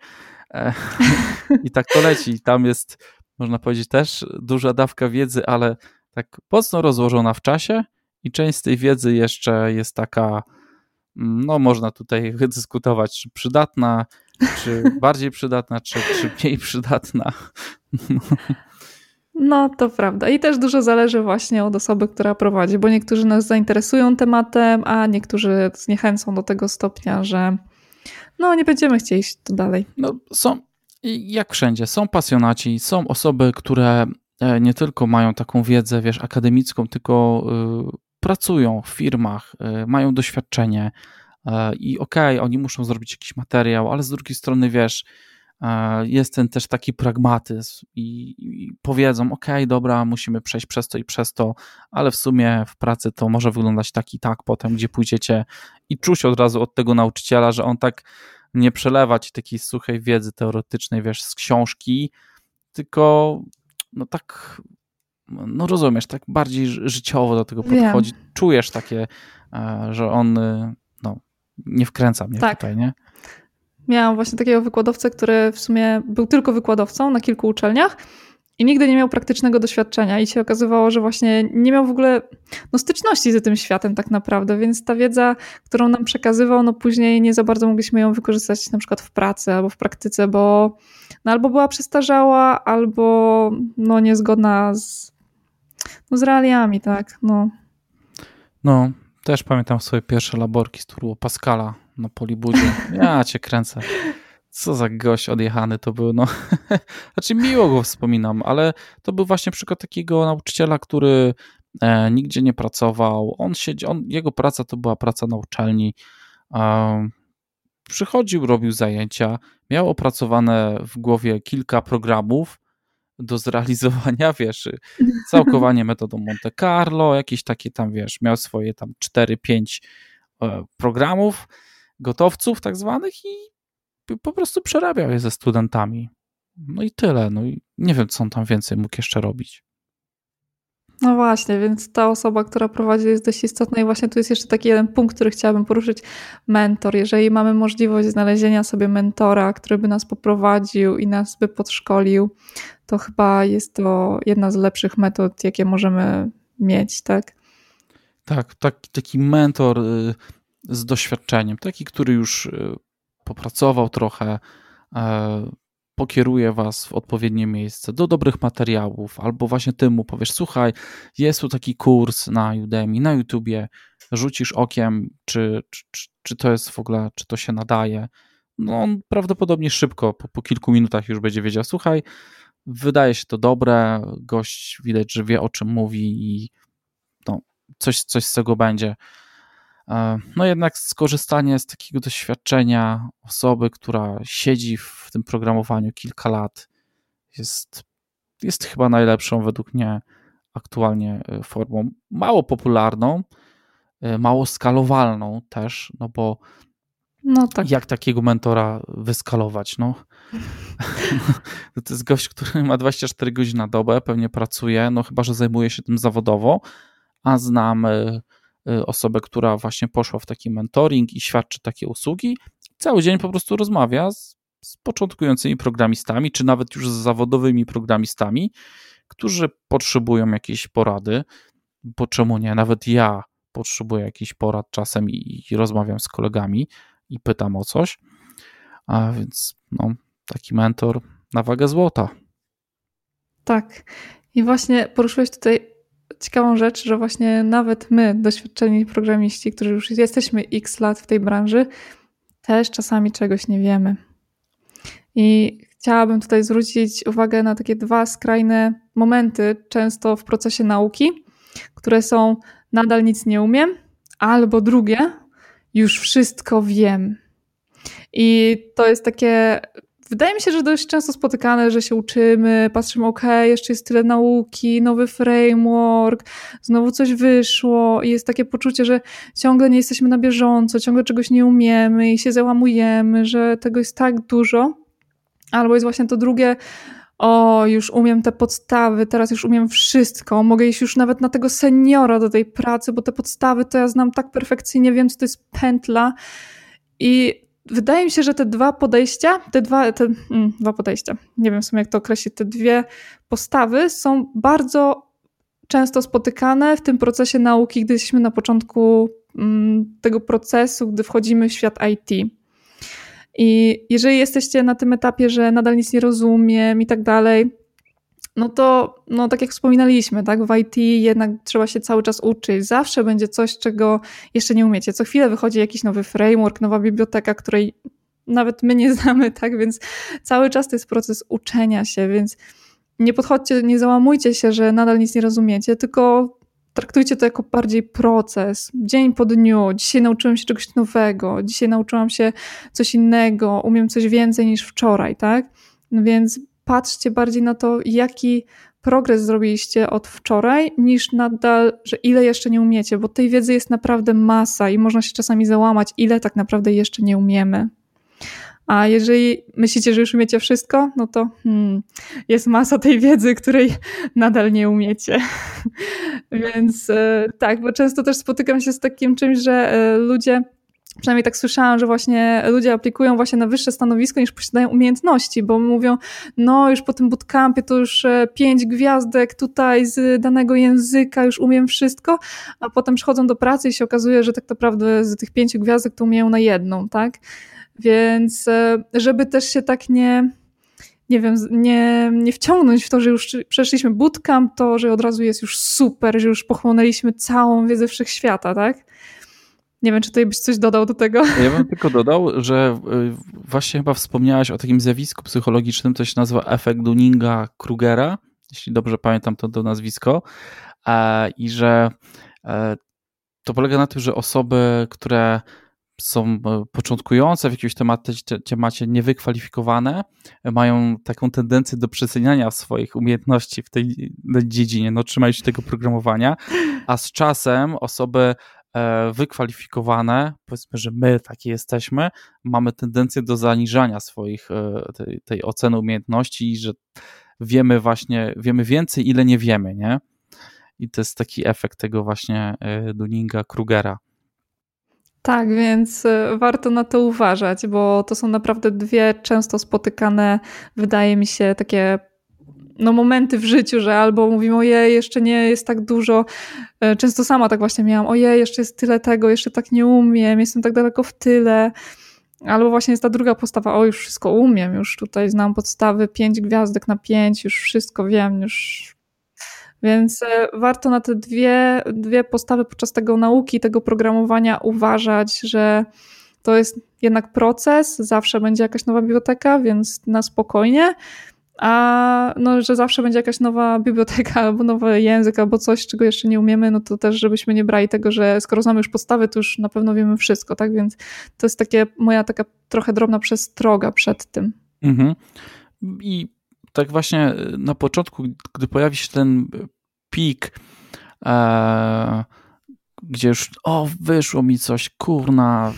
e, i tak to leci. Tam jest, można powiedzieć, też duża dawka wiedzy, ale tak mocno rozłożona w czasie i część z tej wiedzy jeszcze jest taka, mm, no można tutaj wydyskutować, czy przydatna, czy bardziej przydatna, czy, czy mniej przydatna. No, to prawda. I też dużo zależy właśnie od osoby, która prowadzi, bo niektórzy nas zainteresują tematem, a niektórzy zniechęcą do tego stopnia, że no, nie będziemy chcieli iść dalej. No, są, jak wszędzie, są pasjonaci, są osoby, które e, nie tylko mają taką wiedzę, wiesz, akademicką, tylko y, pracują w firmach, y, mają doświadczenie i okej, okay, oni muszą zrobić jakiś materiał, ale z drugiej strony, wiesz, jest ten też taki pragmatyzm i, i powiedzą, ok, dobra, musimy przejść przez to i przez to, ale w sumie w pracy to może wyglądać tak i tak potem, gdzie pójdziecie i czuć od razu od tego nauczyciela, że on tak nie przelewa ci takiej suchej wiedzy teoretycznej, wiesz, z książki, tylko no tak, no rozumiesz, tak bardziej życiowo do tego podchodzi. Wiem. Czujesz takie, e, że on no, nie wkręca mnie tak. tutaj, nie? Miałam właśnie takiego wykładowcę, który w sumie był tylko wykładowcą na kilku uczelniach i nigdy nie miał praktycznego doświadczenia i się okazywało, że właśnie nie miał w ogóle no, styczności z tym światem tak naprawdę, więc ta wiedza, którą nam przekazywał, no później nie za bardzo mogliśmy ją wykorzystać na przykład w pracy albo w praktyce, bo no, albo była przestarzała, albo no, niezgodna z, no, z realiami, tak, no. No, też pamiętam swoje pierwsze laborki z Turbo Pascala na Polibudzie. Ja cię kręcę. Co za gość odjechany to był. No. Znaczy miło go wspominam, ale to był właśnie przykład takiego nauczyciela, który e, nigdzie nie pracował. On siedzi, on, jego praca to była praca na uczelni. E, przychodził, robił zajęcia, miał opracowane w głowie kilka programów do zrealizowania, wiesz, całkowanie metodą Monte Carlo, jakieś takie tam, wiesz, miał swoje tam 4-5 e, programów gotowców tak zwanych i po prostu przerabiał je ze studentami. No i tyle. No i nie wiem, co on tam więcej mógł jeszcze robić. No właśnie, więc ta osoba, która prowadzi jest dość istotna i właśnie tu jest jeszcze taki jeden punkt, który chciałabym poruszyć. Mentor. Jeżeli mamy możliwość znalezienia sobie mentora, który by nas poprowadził i nas by podszkolił, to chyba jest to jedna z lepszych metod, jakie możemy mieć, tak? Tak, taki, taki mentor y, z doświadczeniem, taki, który już y, popracował trochę, e, pokieruje was w odpowiednie miejsce, do dobrych materiałów, albo właśnie ty mu powiesz, słuchaj, jest tu taki kurs na Udemy, na YouTubie, rzucisz okiem, czy, czy, czy to jest w ogóle, czy to się nadaje. No on prawdopodobnie szybko, po, po kilku minutach już będzie wiedział, słuchaj, wydaje się to dobre, gość widać, że wie o czym mówi i no, coś, coś z tego będzie. E, no jednak skorzystanie z takiego doświadczenia osoby, która siedzi w tym programowaniu kilka lat, jest, jest chyba najlepszą według mnie aktualnie e, formą. Mało popularną, e, mało skalowalną też, no bo no tak. jak takiego mentora wyskalować? No. to jest gość, który ma 24 godziny na dobę, pewnie pracuje, no chyba, że zajmuje się tym zawodowo, a znam osobę, która właśnie poszła w taki mentoring i świadczy takie usługi, cały dzień po prostu rozmawia z, z początkującymi programistami, czy nawet już z zawodowymi programistami, którzy potrzebują jakiejś porady, bo czemu nie? Nawet ja potrzebuję jakichś porad czasem i, i rozmawiam z kolegami i pytam o coś. A więc no, taki mentor na wagę złota. Tak. I właśnie poruszyłeś tutaj ciekawą rzecz, że właśnie nawet my, doświadczeni programiści, którzy już jesteśmy x lat w tej branży, też czasami czegoś nie wiemy. I chciałabym tutaj zwrócić uwagę na takie dwa skrajne momenty, często w procesie nauki. które są nadal nic nie umiem, albo drugie, już wszystko wiem. I to jest takie Wydaje mi się, że dość często spotykane, że się uczymy, patrzymy, ok, jeszcze jest tyle nauki, nowy framework, znowu coś wyszło i jest takie poczucie, że ciągle nie jesteśmy na bieżąco, ciągle czegoś nie umiemy i się załamujemy, że tego jest tak dużo. Albo jest właśnie to drugie, o, już umiem te podstawy, teraz już umiem wszystko, mogę iść już nawet na tego seniora do tej pracy, bo te podstawy to ja znam tak perfekcyjnie, wiem, co to jest pętla. I wydaje mi się, że te dwa podejścia, te dwa, te, mm, dwa podejścia, nie wiem w sumie jak to określić, te dwie postawy są bardzo często spotykane w tym procesie nauki, gdy jesteśmy na początku mm, tego procesu, gdy wchodzimy w świat IT. I jeżeli jesteście na tym etapie, że nadal nic nie rozumiem i tak dalej, no to, no tak jak wspominaliśmy, tak, w IT jednak trzeba się cały czas uczyć. Zawsze będzie coś, czego jeszcze nie umiecie. Co chwilę wychodzi jakiś nowy framework, nowa biblioteka, której nawet my nie znamy, tak, więc cały czas to jest proces uczenia się, więc nie podchodźcie, nie załamujcie się, że nadal nic nie rozumiecie, tylko traktujcie to jako bardziej proces, dzień po dniu. Dzisiaj nauczyłem się czegoś nowego, dzisiaj nauczyłam się coś innego, umiem coś więcej niż wczoraj, tak? No więc patrzcie bardziej na to, jaki progres zrobiliście od wczoraj, niż nadal, że ile jeszcze nie umiecie, bo tej wiedzy jest naprawdę masa i można się czasami załamać, ile tak naprawdę jeszcze nie umiemy. A jeżeli myślicie, że już umiecie wszystko, no to hmm, jest masa tej wiedzy, której nadal nie umiecie. Więc e, tak, bo często też spotykam się z takim czymś, że e, ludzie przynajmniej tak słyszałam, że właśnie ludzie aplikują właśnie na wyższe stanowisko niż posiadają umiejętności, bo mówią, no już po tym bootcampie to już e, pięć gwiazdek tutaj z danego języka, już umiem wszystko, a potem przychodzą do pracy i się okazuje, że tak naprawdę z tych pięciu gwiazdek to umieją na jedną, tak? Więc e, żeby też się tak nie, nie wiem, nie, nie wciągnąć w to, że już przeszliśmy bootcamp, to że od razu jest już super, że już pochłonęliśmy całą wiedzę wszechświata, tak? Nie wiem, czy tutaj byś coś dodał do tego. Ja bym tylko dodał, że y, właśnie chyba wspomniałaś o takim zjawisku psychologicznym, to się nazywa efekt Dunninga-Krugera, jeśli dobrze pamiętam to, to nazwisko, e, i że e, to polega na tym, że osoby, które są e, początkujące w jakimś temacie, temacie niewykwalifikowane, mają taką tendencję do przeceniania swoich umiejętności w tej dziedzinie, no trzymając się tego programowania, a z czasem osoby wykwalifikowane, powiedzmy, że my takie jesteśmy, mamy tendencję do zaniżania swoich, e, tej, tej oceny umiejętności i że wiemy właśnie, wiemy więcej, ile nie wiemy, nie? I to jest taki efekt tego właśnie e, Dunninga-Krugera. Tak, więc warto na to uważać, bo to są naprawdę dwie często spotykane, wydaje mi się, takie no, momenty w życiu, że albo mówimy, ojej, jeszcze nie jest tak dużo. E, często sama tak właśnie miałam, ojej, jeszcze jest tyle tego, jeszcze tak nie umiem, jestem tak daleko w tyle. Albo właśnie jest ta druga postawa, o już wszystko umiem, już tutaj znam podstawy, pięć gwiazdek na pięć, już wszystko wiem, już. Więc e, warto na te dwie, dwie postawy podczas tego nauki, tego programowania uważać, że to jest jednak proces, zawsze będzie jakaś nowa biblioteka, więc na spokojnie a no, że zawsze będzie jakaś nowa biblioteka albo nowy język albo coś, czego jeszcze nie umiemy, no to też żebyśmy nie brali tego, że skoro znamy już podstawy, to już na pewno wiemy wszystko, tak? Więc to jest takie moja taka trochę drobna przestroga przed tym. Mhm. I tak właśnie na początku, gdy pojawi się ten pik, e, gdzie już o, wyszło mi coś, kurna,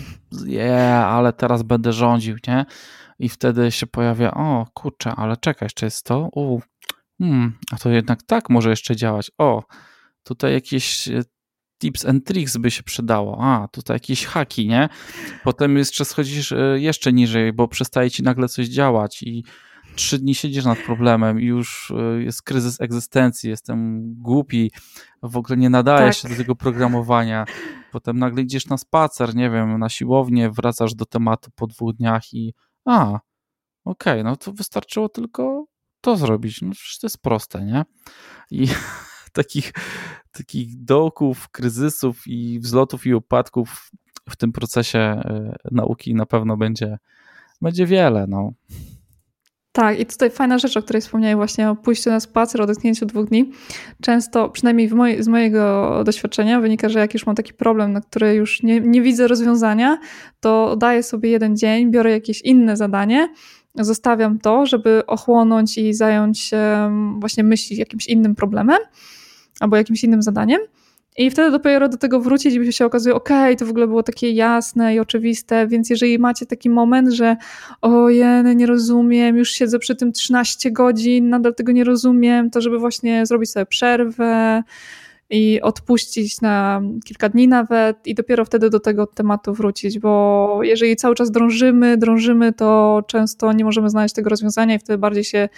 yeah, ale teraz będę rządził, nie? I wtedy się pojawia, o kurczę, ale czekaj, jeszcze jest to, u, hmm, a to jednak tak może jeszcze działać, o, tutaj jakieś e, tips and tricks by się przydało, a, tutaj jakieś haki, nie? Potem jeszcze schodzisz e, jeszcze niżej, bo przestaje ci nagle coś działać i trzy dni siedzisz nad problemem i już e, jest kryzys egzystencji, jestem głupi, w ogóle nie nadaję tak. się do tego programowania. Potem nagle idziesz na spacer, nie wiem, na siłownię, wracasz do tematu po dwóch dniach i a, okej, okay, no to wystarczyło tylko to zrobić. No przecież to jest proste, nie? I takich, takich dołków, kryzysów i wzlotów i upadków w tym procesie e, nauki na pewno będzie, będzie wiele, no. Tak, i tutaj fajna rzecz, o której wspomniałem właśnie o pójściu na spacer, o dotknięciu dwóch dni. Często, przynajmniej z mojego doświadczenia, wynika, że jak już mam taki problem, na który już nie, nie widzę rozwiązania, to daję sobie jeden dzień, biorę jakieś inne zadanie, zostawiam to, żeby ochłonąć i zająć się właśnie myśli jakimś innym problemem albo jakimś innym zadaniem. I wtedy dopiero do tego wrócić i się okazuje, okej, to w ogóle było takie jasne i oczywiste, więc jeżeli macie taki moment, że ojej, nie rozumiem, już siedzę przy tym 13 godzin, nadal tego nie rozumiem, to żeby właśnie zrobić sobie przerwę, i odpuścić na kilka dni nawet i dopiero wtedy do tego tematu wrócić, bo jeżeli cały czas drążymy, drążymy, to często nie możemy znaleźć tego rozwiązania i wtedy bardziej się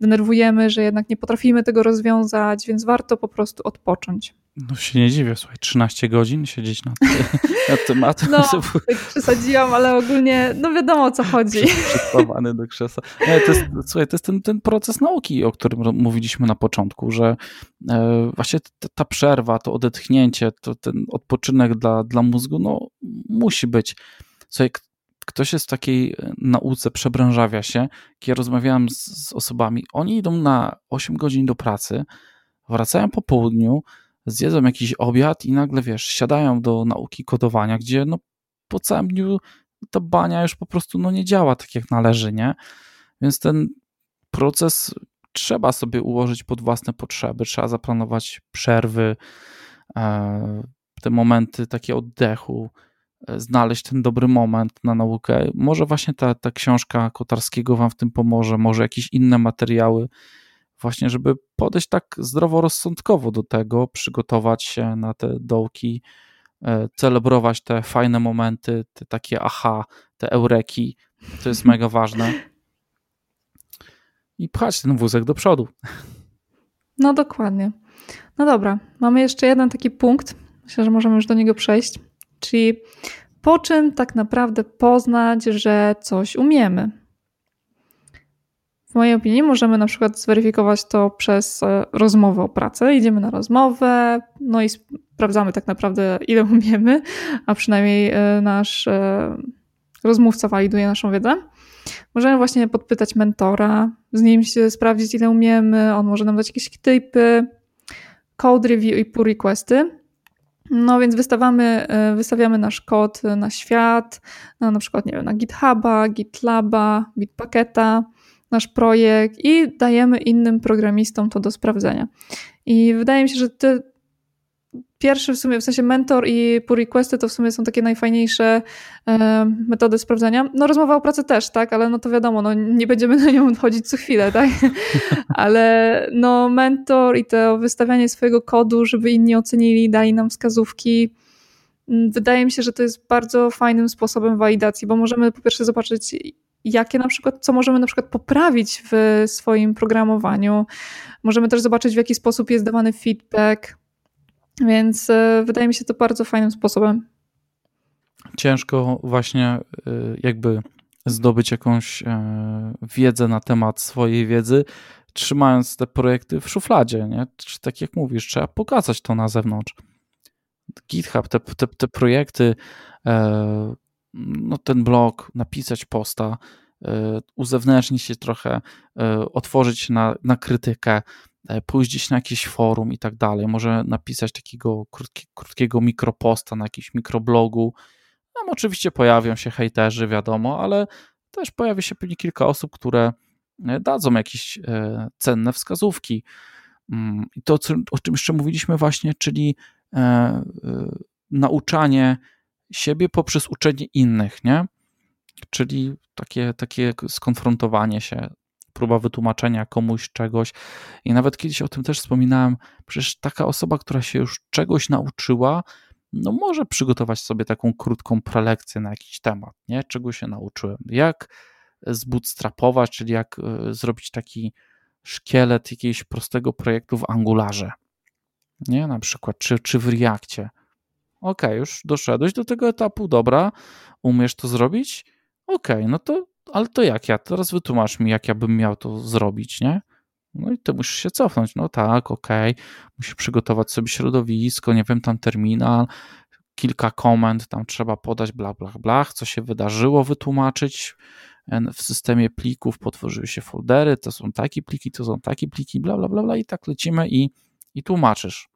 denerwujemy, że jednak nie potrafimy tego rozwiązać, więc warto po prostu odpocząć. No się nie dziwię, słuchaj, 13 godzin siedzieć nad, nad tematem. No, tak przesadziłam, ale ogólnie, no wiadomo o co chodzi. Przyspawany do krzesła. Nie, to jest, słuchaj, to jest ten, ten proces nauki, o którym mówiliśmy na początku, że e, właśnie ta, ta przerwa, to odetchnięcie, to ten odpoczynek dla, dla mózgu, no musi być. Słuchaj, ktoś jest w takiej e, nauce, przebranżawia się, kiedy rozmawiałem z, z osobami, oni idą na 8 godzin do pracy, wracają po południu, zjedzą jakiś obiad i nagle, wiesz, siadają do nauki kodowania, gdzie no po całym dniu ta bania już po prostu no nie działa tak jak należy, nie? Więc ten proces trzeba sobie ułożyć pod własne potrzeby, trzeba zaplanować przerwy, e, te momenty takie oddechu, e, znaleźć ten dobry moment na naukę. Może właśnie ta, ta książka Kotarskiego Wam w tym pomoże, może jakieś inne materiały, właśnie, żeby podejść tak zdroworozsądkowo do tego, przygotować się na te dołki, e, celebrować te fajne momenty, te takie aha, te eureki. To jest mega ważne. I pchać ten wózek do przodu. No dokładnie. No dobra, mamy jeszcze jeden taki punkt. Myślę, że możemy już do niego przejść. Czyli po czym tak naprawdę poznać, że coś umiemy? W mojej opinii możemy na przykład zweryfikować to przez e, rozmowę o pracę. Idziemy na rozmowę, no i sprawdzamy tak naprawdę, ile umiemy, a przynajmniej e, nasz e, rozmówca validuje naszą wiedzę. Możemy właśnie podpytać mentora, z nim się sprawdzić, ile umiemy, on może nam dać jakieś typy, code review i pull requesty. No więc wystawiamy, wystawiamy nasz kod na świat, na, na przykład nie wiem, na GitHuba, GitLaba, Bitbucketa nasz projekt i dajemy innym programistom to do sprawdzenia. I wydaje mi się, że te pierwszy w sumie, w sensie mentor i pull requesty to w sumie są takie najfajniejsze e, metody sprawdzenia. No rozmowa o pracy też, tak, ale no to wiadomo, no nie będziemy na nią chodzić co chwilę, tak, ale no mentor i to wystawianie swojego kodu, żeby inni ocenili, dali nam wskazówki, mm, wydaje mi się, że to jest bardzo fajnym sposobem walidacji, bo możemy po pierwsze zobaczyć, jakie na przykład, co możemy na przykład poprawić w swoim programowaniu. Możemy też zobaczyć, w jaki sposób jest dawany feedback, więc e, wydaje mi się to bardzo fajnym sposobem. Ciężko właśnie e, jakby zdobyć jakąś e, wiedzę na temat swojej wiedzy, trzymając te projekty w szufladzie, nie? Czy tak jak mówisz, trzeba pokazać to na zewnątrz. GitHub, te, te, te projekty, no, ten blog, napisać posta, e, uzewnętrznić się trochę, e, otworzyć na, na krytykę, e, pójść gdzieś na jakieś forum i tak dalej. Może napisać takiego krótki, krótkiego mikroposta na jakimś mikroblogu. Tam oczywiście pojawią się hejterzy, wiadomo, ale też pojawi się pewnie kilka osób, które dadzą jakieś cenne wskazówki. Mm, I to, o czym jeszcze mówiliśmy właśnie, czyli nauczanie siebie poprzez uczenie innych, nie? Czyli takie, takie skonfrontowanie się, próba wytłumaczenia komuś czegoś. I nawet kiedyś o tym też wspominałem, przecież taka osoba, która się już czegoś nauczyła, no może przygotować sobie taką krótką prelekcję na jakiś temat, nie? Czego się nauczyłem. Jak zbootstrapować, czyli jak e, zrobić taki szkielet jakiegoś prostego projektu w Angularze, nie? Na przykład, czy, czy w Reakcie Okej, okay, już doszedłeś do tego etapu, dobra, umiesz to zrobić? Okej, okay, no to, ale to jak ja? Teraz wytłumacz mi, jak ja bym miał to zrobić, nie? No i to musisz się cofnąć. No tak, okej, okay. musisz przygotować sobie środowisko, nie wiem, tam terminal, kilka komend, tam trzeba podać bla, bla, bla, co się wydarzyło, wytłumaczyć w systemie plików, potworzyły się foldery, to są takie pliki, to są takie pliki, bla, bla, bla, bla i tak lecimy i, i tłumaczysz.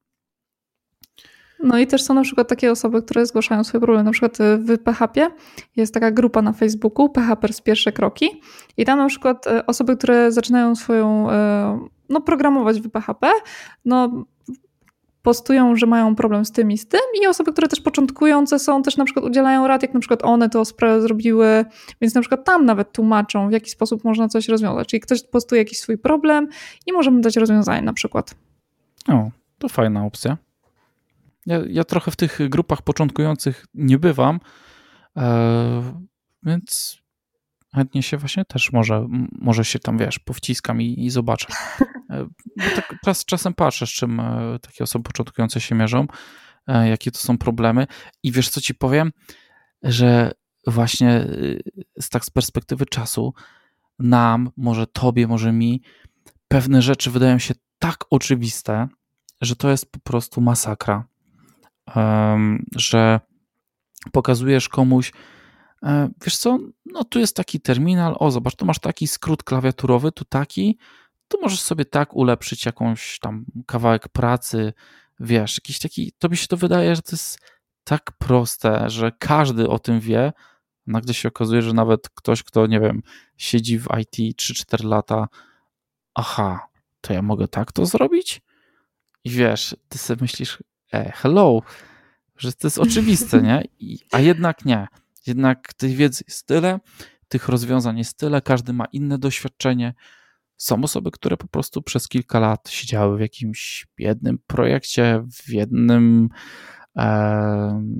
No i też są na przykład takie osoby, które zgłaszają swoje problemy. Na przykład y, w PHP jest taka grupa na Facebooku, PHP z pierwsze kroki i tam na przykład y, osoby, które zaczynają swoją, y, no programować w PHP, no postują, że mają problem z tym i z tym i osoby, które też początkujące są, też na przykład udzielają rad, jak na przykład one to sprawę zrobiły, więc na przykład tam nawet tłumaczą, w jaki sposób można coś rozwiązać. Czyli ktoś postuje jakiś swój problem i możemy dać rozwiązanie na przykład. O, to fajna opcja. Ja, ja trochę w tych grupach początkujących nie bywam, e, więc chętnie się właśnie też może, może się tam, wiesz, powciskam i, i zobaczę. E, bo tak czas, czasem patrzę, z czym e, takie osoby początkujące się mierzą, jakie to są problemy. I wiesz, co ci powiem? Że właśnie z tak z perspektywy czasu nam, może tobie, może mi, pewne rzeczy wydają się tak oczywiste, że to jest po prostu masakra że pokazujesz komuś, e, wiesz co, no tu jest taki terminal, o zobacz, tu masz taki skrót klawiaturowy, tu taki, tu możesz sobie tak ulepszyć jakąś tam kawałek pracy, wiesz, jakiś taki, tobie się to wydaje, że to jest tak proste, że każdy o tym wie, nagle się okazuje, że nawet ktoś, kto, nie wiem, siedzi w IT 3-4 lata, aha, to ja mogę tak to zrobić? I wiesz, ty sobie myślisz, e, hello, że to jest oczywiste, nie? I, a jednak nie. Jednak tej wiedzy jest tyle, tych rozwiązań jest tyle, każdy ma inne doświadczenie. Są osoby, które po prostu przez kilka lat siedziały w jakimś jednym projekcie, w jednym, e,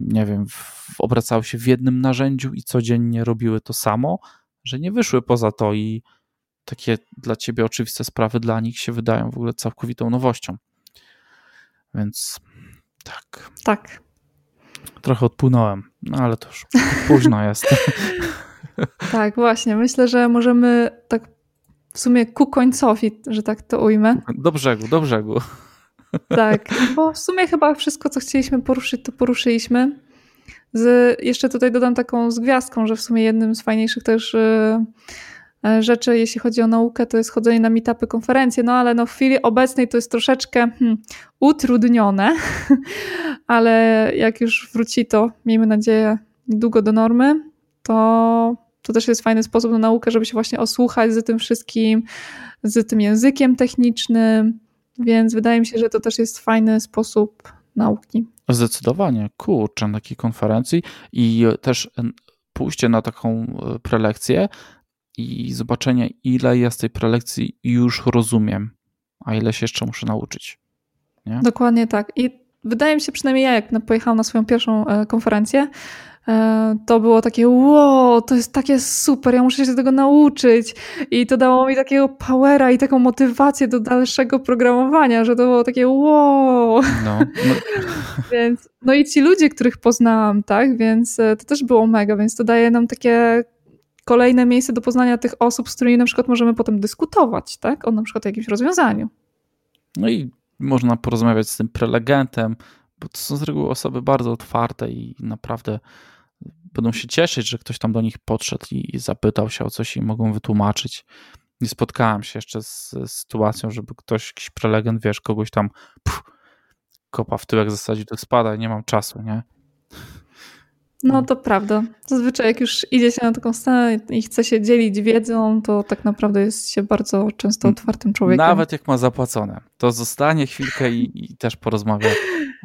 nie wiem, w, obracały się w jednym narzędziu i codziennie robiły to samo, że nie wyszły poza to i takie dla ciebie oczywiste sprawy dla nich się wydają w ogóle całkowitą nowością. Więc tak. Tak. Trochę odpłynąłem, no ale to już późno jest. tak, właśnie. Myślę, że możemy tak w sumie ku końcowi, że tak to ujmę. Do brzegu, do brzegu. tak, bo w sumie chyba wszystko, co chcieliśmy poruszyć, to poruszyliśmy. Z, jeszcze tutaj dodam taką z gwiazdką, że w sumie jednym z fajniejszych też y, rzeczy, jeśli chodzi o naukę, to jest chodzenie na meetupy, konferencje, no ale no w chwili obecnej to jest troszeczkę hmm, utrudnione, ale jak już wróci to, miejmy nadzieję, niedługo do normy, to to też jest fajny sposób na naukę, żeby się właśnie osłuchać z tym wszystkim, z tym językiem technicznym, więc wydaje mi się, że to też jest fajny sposób nauki. Zdecydowanie, kurczę, na takiej konferencji i też pójście na taką e, prelekcję i zobaczenie, ile ja z tej prelekcji już rozumiem, a ile się jeszcze muszę nauczyć. Nie? Dokładnie tak. I wydaje mi się, przynajmniej ja, jak pojechałam na swoją pierwszą e, konferencję, e, to było takie, wow, to jest takie super, ja muszę się tego nauczyć. I to dało mi takiego powera i taką motywację do dalszego programowania, że to było takie, wow. No, no. więc, no i ci ludzie, których poznałam, tak, więc e, to też było mega, więc to daje nam takie kolejne miejsce do poznania tych osób, z którymi na przykład możemy potem dyskutować, tak? O na przykład jakimś rozwiązaniu. No i można porozmawiać z tym prelegentem, bo to są z reguły osoby bardzo otwarte i naprawdę będą się cieszyć, że ktoś tam do nich podszedł i, zapytał się o coś i mogą wytłumaczyć. Nie spotkałem się jeszcze z, z sytuacją, żeby ktoś, jakiś prelegent, wiesz, kogoś tam pff, kopa w tyłek zasadził, to spada, nie mam czasu, nie? No to prawda. Zazwyczaj jak już idzie się na taką scenę i chce się dzielić wiedzą, to tak naprawdę jest się bardzo często otwartym człowiekiem. Nawet jak ma zapłacone, to zostanie chwilkę i, i też porozmawia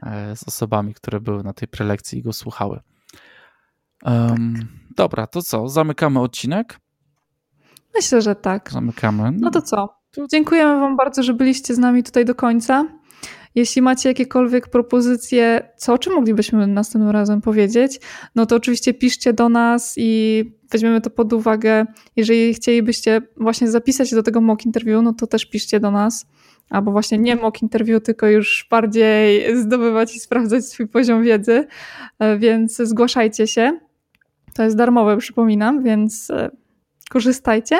e, z osobami, które były na tej prelekcji i go słuchały. Um, tak. Dobra, to co? Zamykamy odcinek? Myślę, że tak. Zamykamy. No to co? Dziękujemy Wam bardzo, że byliście z nami tutaj do końca. Jeśli macie jakiekolwiek propozycje, co o czym moglibyśmy następnym razem powiedzieć, no to oczywiście piszcie do nas i weźmiemy to pod uwagę. Jeżeli chcielibyście właśnie zapisać się do tego mock interview, no to też piszcie do nas. Albo właśnie nie mock interview, tylko już bardziej zdobywać i sprawdzać swój poziom wiedzy, e, więc zgłaszajcie się. To jest darmowe, przypominam, więc e, korzystajcie.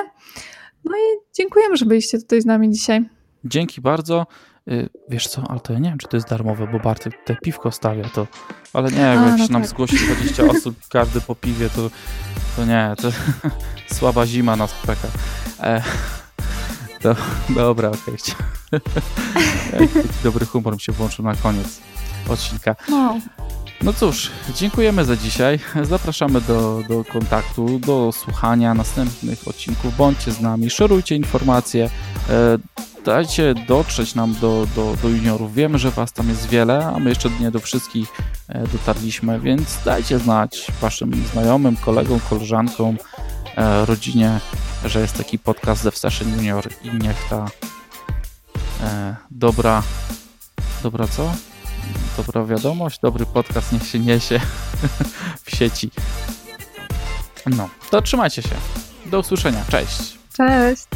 No i dziękujemy, że byliście tutaj z nami dzisiaj. Dzięki bardzo. Y, wiesz co, ale to ja nie wiem, czy to jest darmowe, bo Bartek te piwko stawia, to... Ale nie, jak no się nam tak. zgłosi 20 osób, każdy po piwie, to, to nie, to słaba zima nas czeka. E, to dobra, okej. Okay. Dobry humor mi się włączył na koniec odcinka. No, No cóż, dziękujemy za dzisiaj. Zapraszamy do, do kontaktu, do słuchania następnych odcinków. Bądźcie z nami, szerujcie informacje, e, dajcie dotrzeć nam do, do, do juniorów. Wiemy, że Was tam jest wiele, a my jeszcze nie do wszystkich e, dotarliśmy, więc dajcie znać Waszym znajomym, kolegom, koleżankom, e, rodzinie, że jest taki podcast ze Session Junior i niech ta e, dobra, dobra co? dobra wiadomość, dobry podcast niech się niesie w sieci. No, to trzymajcie się. Do usłyszenia. Cześć. cześć.